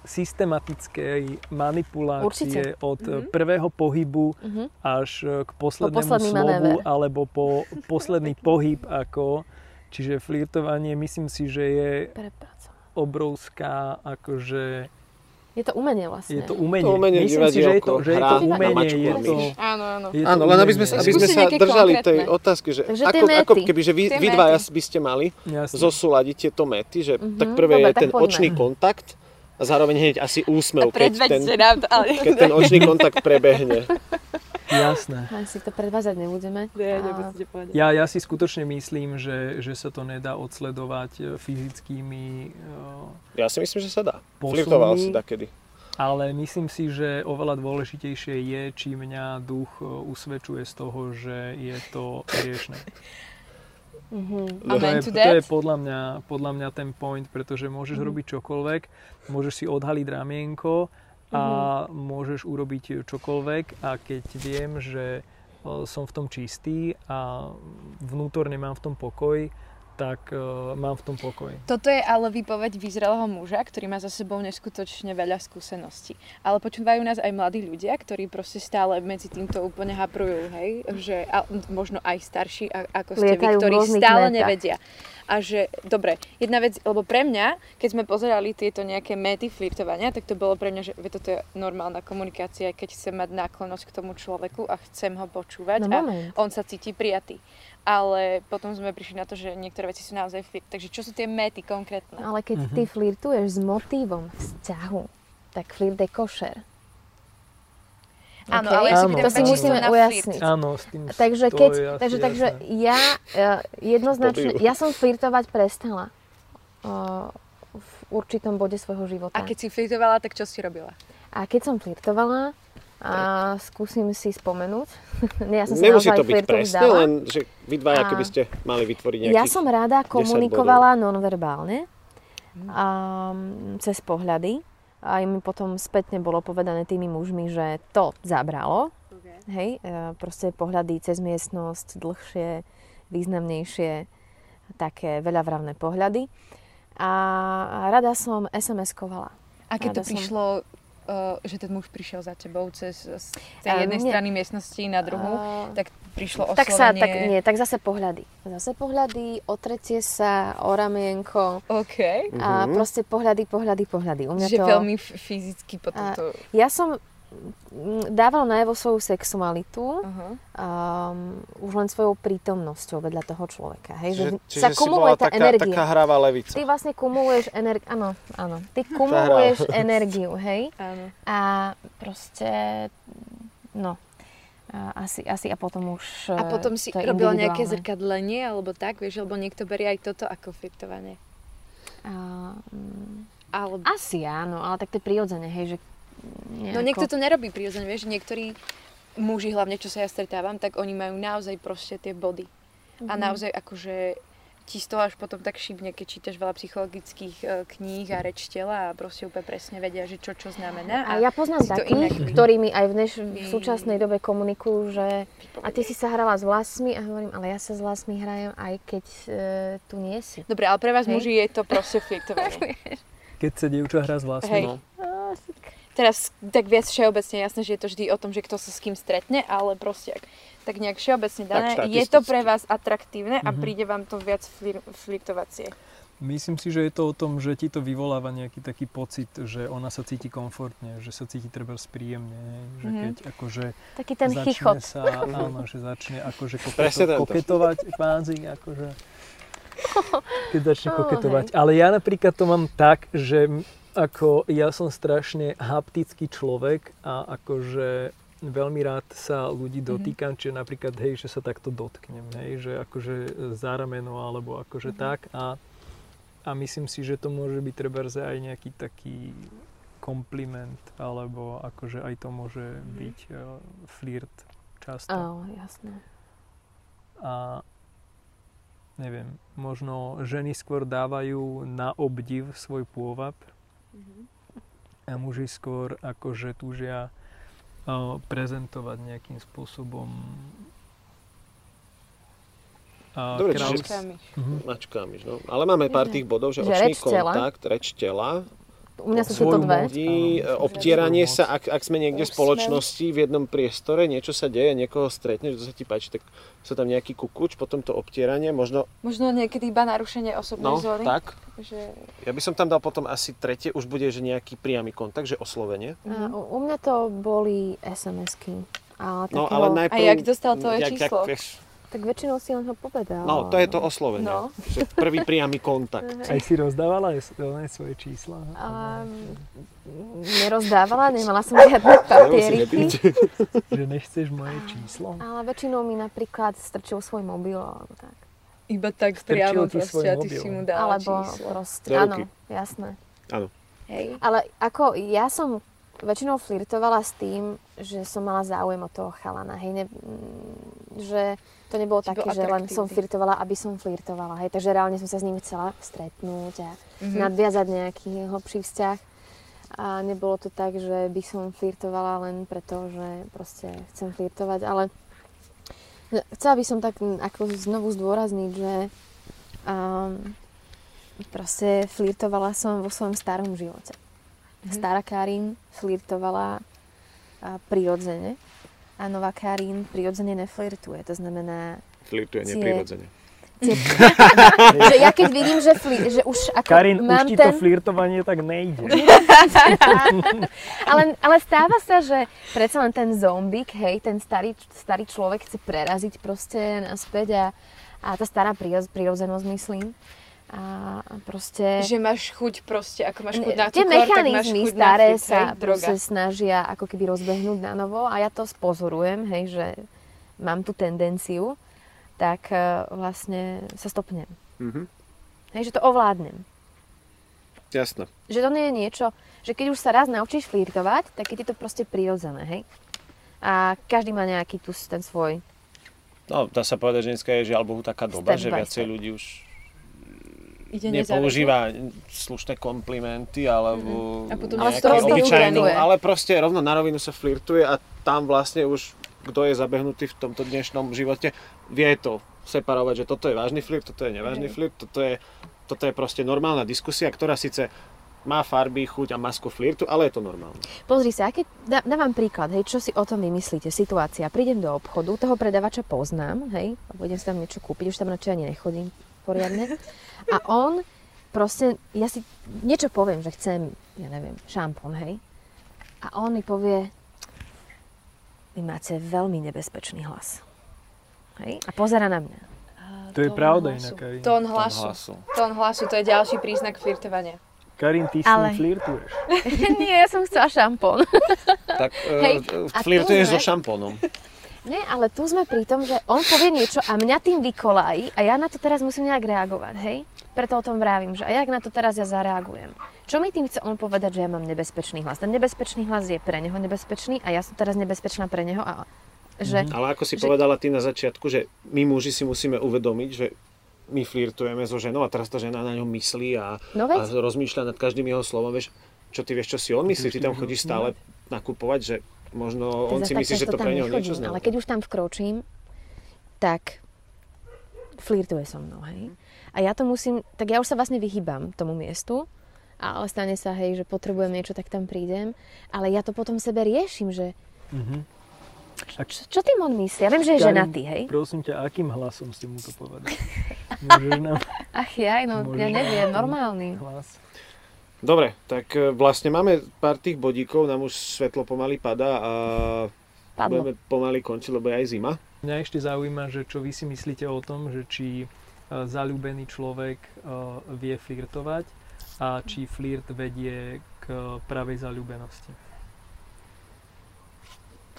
systematickej manipulácie Určite. od Mhm. mm-hmm. prvého pohybu Mhm. až k poslednému posledný slovu manéver. alebo po posledný pohyb ako čiže flirtovanie myslím si, že je obrovská akože Je to umenie vlastne. je to umenie. To umenie, myslím si, že je to, že je to umenie, je to. Áno, áno. je to Áno, len aby sme, aby sme sa držali tej konkrétne. otázky, že Takže ako, ako keby, že vy, vy dvaja by ste mali Jasne. zosúľadiť tieto mety, že Mhm, tak prvé dobre, je tak ten poďme. očný kontakt a zároveň hneď asi úsmev, keď ten, nám to, ale... keď ten očný kontakt prebehne. <laughs> Jasné. <laughs> Len si to predvádzať nebudeme. Nie, A- nemusíte povedať. Ja, ja si skutočne myslím, že, že sa to nedá odsledovať eh, fyzickými eh, Ja si myslím, že sa dá. Posuny. Flirtoval si takedy. Ale myslím si, že oveľa dôležitejšie je, či mňa duch e, usvedčuje z toho, že je to riešne. <laughs> Mhm. A To je, to je podľa, mňa, podľa mňa ten point, pretože môžeš Mhm. robiť čokoľvek, môžeš si odhaliť ramienko a Mhm. môžeš urobiť čokoľvek a keď viem, že e, som v tom čistý a vnútorne mám v tom pokoj, tak e, mám v tom pokoj. Toto je ale výpoveď vyzrelého muža, ktorý má za sebou neskutočne veľa skúseností. Ale počúvajú nás aj mladí ľudia, ktorí proste stále medzi týmto úplne haprujú, hej? Že, a možno aj starší a, ako ste vy, Lietajú v ktorí stále metách. nevedia. A že, dobre, jedna vec, lebo pre mňa, keď sme pozerali tieto nejaké méty flirtovania, tak to bolo pre mňa, že toto je normálna komunikácia, keď chcem mať náklonosť k tomu človeku a chcem ho počúvať No a moment. on sa cíti prijatý. Ale potom sme prišli na to, že niektoré veci sú naozaj flirt. Takže čo sú tie méty konkrétne? Ale keď Mhm. ty flirtuješ s motívom vzťahu, tak flirt je košer. Áno, OK? ale ja si Áno. To si musíme na ujasniť. flirt. Áno, s tým Takže, to keď, je takže, takže jasné. ja uh, jednoznačne, ja som flirtovať prestala uh, v určitom bode svojho života. A keď si flirtovala, tak čo si robila? A keď som flirtovala, a skúsim si spomenúť. <laughs> Ja som Nemusí to byť presne, vzdala. len že vy dvaja, A- keby ste mali vytvoriť nejakých... Ja som rada komunikovala nonverbálne a, cez pohľady. A mi potom spätne bolo povedané tými mužmi, že to zabralo. Hej, e, proste pohľady cez miestnosť, dlhšie, významnejšie, také veľavravné pohľady. A, rada som SMS-kovala. A keď to Rada som- prišlo uh, že ten muž prišiel za tebou cez z tej jednej nie. strany miestnosti na druhú, A- tak prišlo oslovenie. Tak sa, tak nie, tak zase pohľady. Zase pohľady, otretie sa o ramienko OK. a proste pohľady, pohľady, pohľady. U mňa Že to... veľmi fyzicky potom to... Ja som dávala najavo svoju sexualitu Aha. um, už len svojou prítomnosťou vedľa toho človeka. Hej? Že Čiže, sa čiže si kumuluje tá taká, energia. taká hravá levica. Ty vlastne kumuluješ energiu, áno, áno. Ty kumuluješ energiu, hej? Áno. A proste, no, a asi, asi a potom už A potom si robila nejaké zrkadlenie, alebo tak, vieš, alebo niekto berie aj toto ako flirtovanie. A, mm, Alebo... asi áno, ale tak to je prirodzene, hej, že nejako... No niekto to nerobí prirodzene, vieš, niektorí muži, hlavne čo sa ja stretávam, tak oni majú naozaj proste tie body. A naozaj akože ti z toho až potom tak šibne, keď čítaš veľa psychologických e, kníh a reč tela a proste úplne presne vedia, že čo čo znamená. A ja poznám inak takých, vy- ktorí mi aj v, dneš, v vy- súčasnej dobe komunikujú, že a ty si sa hrala s vlasmi a hovorím, ale ja sa s vlasmi hrajem aj keď e, tu nie si. Dobre, ale pre vás Hej. muži je to proste flirtovanie. <laughs> Keď sa dievča hrá s Hej. vlastmi, No. Teraz tak viac všeobecne, jasné, že je to vždy o tom, že kto sa s kým stretne, ale proste ak, tak nejak všeobecne dané, Tak je to pre vás atraktívne a Mhm. príde vám to viac flir, flirtovacie. myslím si, že je to o tom, že ti to vyvoláva nejaký taký pocit, že ona sa cíti komfortne, že sa cíti treba príjemne, hej, že Mhm. keď akože Taký ten začne chichot. sa, áno, že začne akože <laughs> koketo, koketovať kvázi, akože <laughs> keď začne Ó, koketovať. Ale ja napríklad to mám tak, že ako ja som strašne haptický človek a akože veľmi rád sa ľudí dotýkam, čiže napríklad, hej, že sa takto dotknem, hej, že akože za rameno alebo akože tak. A, a myslím si, že to môže byť treba aj nejaký taký kompliment, alebo akože aj to môže byť uh, flirt často. Áno, jasné. A neviem, možno ženy skôr dávajú na obdiv svoj pôvab a muži skôr akože túžia uh, prezentovať nejakým spôsobom uh, Dobre, čiže- Čakami. Mhm. Mačkami, no. Ale máme pár tých bodov, že, Že očný reč tela. kontakt, reč tela, U mňa sú tieto dve. ľudí, e, obtieranie sa, ak, ak sme niekde v spoločnosti, v jednom priestore, niečo sa deje, niekoho stretneš, to sa ti páči, tak sa tam nejaký kukuč, potom to obtieranie, možno, Možno niekedy iba narušenie osobnej no, zóny. tak. Že... Ja by som tam dal potom asi tretie, už bude, že nejaký priamy kontakt, že oslovenie. A u, u mňa to boli SMS-ky. A No, ale najprv... A jak dostal tvoje jak- jak, číslo? vieš, Tak väčšinou si len ho povedal. no, to je to oslovenie. No. Že prvý priamy kontakt. <laughs> Aj si rozdávala aj aj svoje čísla? A, nerozdávala, nemala som žiadne <laughs> papieriky. <laughs> Že nechceš moje číslo? Ale väčšinou mi napríklad strčil svoj mobil alebo tak. Iba tak priamo proste a ty mobil. si mu dala Alebo číslo. proste, áno, jasné. Hej. Ale ako ja som väčšinou flirtovala s tým, že som mala záujem od toho chalana, hej, ne, že to nebolo také, že len som flirtovala, aby som flirtovala, hej, takže reálne som sa s ním chcela stretnúť a Mhm. nadviazať nejaký hlbší vzťah. A nebolo to tak, že by som flirtovala len preto, že proste chcem flirtovať, ale chcela by som tak ako znovu zdôrazniť, že um, proste flirtovala som vo svojom starom živote. Mhm. Stará Karin flirtovala prirodzene a nová Karin prirodzene neflirtuje. To znamená, Flirtuje Cie- neprirodzene. <laughs> že ja keď vidím, že, fli, že už ako Karin, mám už ti ten... to flirtovanie tak nejde. <laughs> ale, ale stáva sa, že predsa len ten zombík, hej, ten starý, starý človek chce preraziť proste naspäť a, a tá stará prírodzenosť, myslím. A proste... Že máš chuť proste, ako máš chuť na Tie cukor, tak máš mechanizmy chuť staré na flip, sa hej, droga. snažia ako keby rozbehnúť na novo a ja to spozorujem, hej, že mám tú tendenciu, tak eh, vlastne sa stopnem. Mhm. Hej, že to ovládnem. Jasné. Že to nie je niečo, že keď už sa raz naučíš flirtovať, tak je ti to proste prirodzené, hej. A každý má nejaký tu ten svoj. No, dá sa povedať, že dneska je žiaľ Bohu taká doba, Step že viacej step. ľudí už Ide nepoužíva slušné komplimenty alebo A potom Ale obyčajnú, ale proste rovno na rovinu sa flirtuje a tam vlastne už kto je zabehnutý v tomto dnešnom živote, vie to separovať, že toto je vážny flirt, toto je nevážny Hej. flirt, toto je, toto je proste normálna diskusia, ktorá síce má farby, chuť a masku flirtu, ale je to normálne. Pozri sa, keď, dá, dávam príklad, hej, čo si o tom vymyslíte, situácia, prídem do obchodu, toho predavača poznám, hej, a budem si tam niečo kúpiť, už tam radšej ani nechodím poriadne, a on proste, ja si niečo poviem, že chcem, ja neviem, šampón, hej, a on mi povie, vy máte veľmi nebezpečný hlas. Hej, a pozera na mňa. To je pravda inak aj. Tón hlasu. hlasu. Tón hlasu, to je ďalší príznak flirtovania. Karin, ty s Ale- ním flirtuješ. <laughs> Nie, ja som chcela šampón. Tak <laughs> Hej, uh, a flirtuješ so šampónom. Nie, ale tu sme pri tom, že on povie niečo a mňa tým vykolají a ja na to teraz musím nejak reagovať, hej? Preto o tom vravím, že a jak na to teraz ja zareagujem. Čo mi tým chce on povedať, že ja mám nebezpečný hlas? Ten nebezpečný hlas je pre neho nebezpečný a ja som teraz nebezpečná pre neho a že... Ale ako si Že- povedala ty na začiatku, že my muži si musíme uvedomiť, že my flirtujeme so ženou a teraz tá žena na ňom myslí a, No a rozmýšľa nad každým jeho slovom. Vieš, čo ty vieš, čo si on myslí? Ty tam chodíš stále nakupovať, že možno on si myslí, že to pre neho niečo znamená. Ale keď už tam vkročím, tak flirtuje so mnou, hej. A ja to musím, tak ja už sa vlastne vyhýbam tomu miestu, ale stane sa, hej, že potrebujem niečo, tak tam prídem. Ale ja to potom sebe riešim, že Mhm. čo, čo tým on myslí? Ja viem, že je Karin, ženatý, hej. Prosím ťa, akým hlasom si mu to povedal? <laughs> Môžeš nám Ach jaj, no ja Môžeš- neviem, normálny. hlas? Dobre, tak e, vlastne máme pár tých bodíkov, nám už svetlo pomaly padá a Padlo. budeme pomaly končiť, lebo je aj zima. Mňa ešte zaujíma, že čo vy si myslíte o tom, že či e, zalúbený človek e, vie flirtovať a či flirt vedie k pravej zalúbenosti.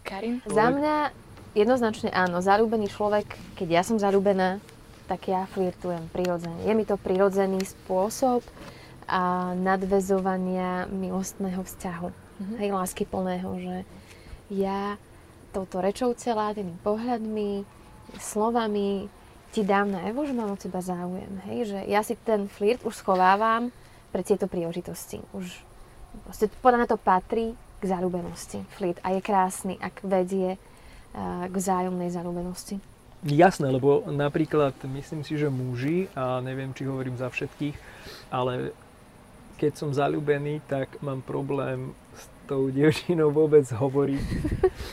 Karin? Za mňa jednoznačne áno, zalúbený človek, keď ja som zalúbená, tak ja flirtujem prirodzene. Je mi to prirodzený spôsob a nadvezovania milostného vzťahu. Mm-hmm. Hej, lásky plného, že ja touto rečou celá, tými pohľadmi, slovami ti dám najavo, že mám o teba záujem. Hej, že ja si ten flirt už schovávam pre tieto príležitosti. Už proste podľa mňa to patrí k zalúbenosti. Flirt a je krásny, ak vedie a, k vzájomnej zalúbenosti. Jasné, lebo napríklad myslím si, že muži, a neviem, či hovorím za všetkých, ale keď som zalúbený, tak mám problém s tou dievčinou vôbec hovoriť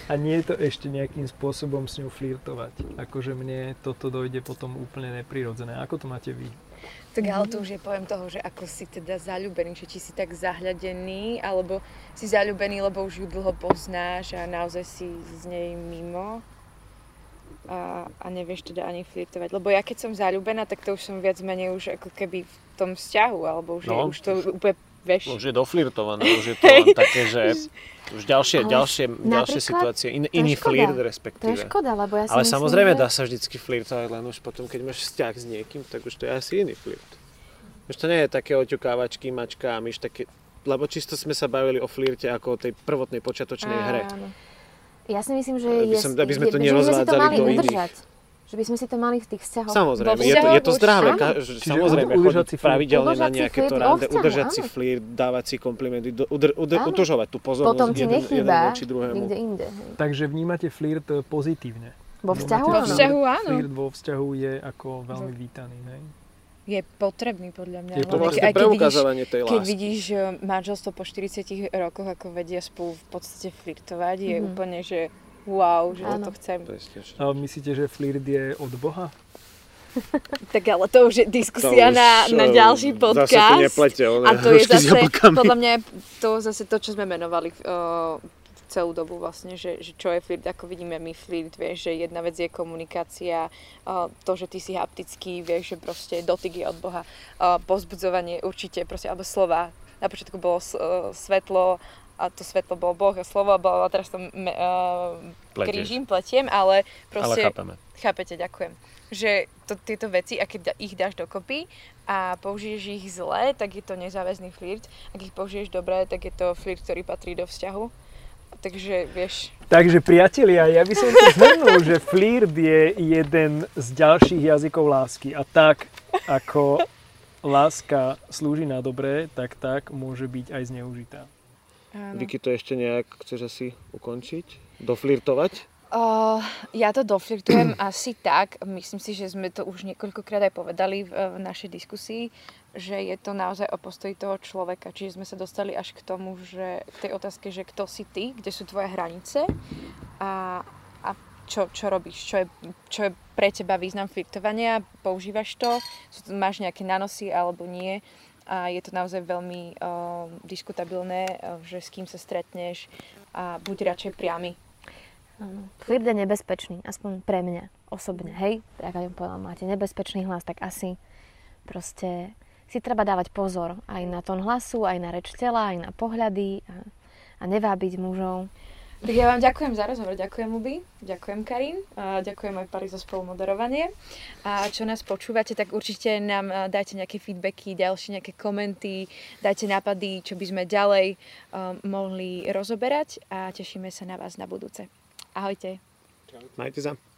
a nie je to ešte nejakým spôsobom s ňou flirtovať. Akože mne toto dojde potom úplne neprirodzené. Ako to máte vy? Tak ale to už je pojem toho, že ako si teda zalúbený, že či si tak zahľadený, alebo si zalúbený, lebo už ju dlho poznáš a naozaj si z nej mimo a, a nevieš teda ani flirtovať. Lebo ja keď som zalúbená, tak to už som viac menej už ako keby v tom vzťahu, alebo už, No. je, už to úplne, vieš, Už je doflirtované, už je to <laughs> len také, že už ďalšie, Ale ďalšie, ďalšie situácie, in, iný škoda. flirt To je respektíve. škoda, lebo ja si Ale myslím, samozrejme že... dá sa vždycky flirtovať, len už potom, keď máš vzťah s niekým, tak už to je asi iný flirt. Už to nie je také oťukávačky, mačka a myš, také, lebo čisto sme sa bavili o flirte ako o tej prvotnej počiatočnej hre. Áno. Ja si myslím, že, Aby je, som- aby sme je, to že by sme si to nerozvádzali mali do iných. udržať. Že by sme si to mali v tých vzťahoch. Samozrejme, je to, je to zdravé, ka, samozrejme, udržať chodiť si pravidelne na nejaké to rande, udržať si flirt, dávať si komplimenty, udr, udr, Áno. udržovať tú pozornosť Potom ti jeden, jeden voči druhému. nikde inde. Takže vnímate flirt e, pozitívne. Vo vzťahu Vo vzťahu áno. Flirt vo vzťahu je ako veľmi vítaný. Ne? Je potrebný podľa mňa. Je To vlastne aj keď vidíš, preukazovanie tej keď lásky. vidíš e, manželstvo po 40 rokoch, ako vedia spolu v podstate flirtovať, je Mhm. úplne, že wow, že Áno. to chcem. A myslíte, že flirt je od Boha? <laughs> Tak ale to už je diskusia To už, na, na eh, ďalší Zase podcast. tu neplete, one, A to je zase, podľa mňa je to zase to, čo sme menovali uh, celú dobu vlastne, že, že čo je flirt, ako vidíme my flirt, vieš, že jedna vec je komunikácia, to, že ty si haptický, vieš, že proste dotyk je od Boha, pozbudzovanie určite, proste, alebo slova. Na počiatku bolo uh, svetlo, a to svetlo bolo Boh a slovo, bolo, a teraz to uh, krížim, pletiem, ale Ale proste... chápeme. Chápete, ďakujem. Že to, tieto veci, a keď da- ich dáš dokopy a použiješ ich zle, tak je to nezáväzný flirt. Ak ich použiješ dobre, tak je to flirt, ktorý patrí do vzťahu. Takže vieš, Takže priatelia, ja by som to zhrnul, že flirt je jeden z ďalších jazykov lásky a tak ako láska slúži na dobré, tak tak môže byť aj zneužitá. áno. Vicky, to ešte nejak chceš asi ukončiť? Doflirtovať? Uh, ja to doflirtujem <clears throat> asi tak, myslím si, že sme to už niekoľkokrát aj povedali v, v našej diskusii, že je to naozaj o postoji toho človeka. Čiže sme sa dostali až k tomu, že k tej otázke, že kto si ty, kde sú tvoje hranice a, a čo, čo robíš, čo je, čo je pre teba význam flirtovania, používaš to, máš nejaké nanosy alebo nie a je to naozaj veľmi uh, diskutabilné, uh, že s kým sa stretneš a buď radšej priamy Áno. Flirt je nebezpečný, aspoň pre mňa osobne, hej. Tak ako povedal, máte nebezpečný hlas, tak asi proste si treba dávať pozor aj na tón hlasu, aj na reč tela, aj na pohľady a, a nevábiť mužov. Tak ja vám ďakujem za rozhovor, ďakujem Ubi, ďakujem Karin, a ďakujem aj Pari za spolumoderovanie. A čo nás počúvate, tak určite nám dajte nejaké feedbacky, ďalšie nejaké komenty, dajte nápady, čo by sme ďalej um, mohli rozoberať a tešíme sa na vás na budúce. Ahojte. Majte sa.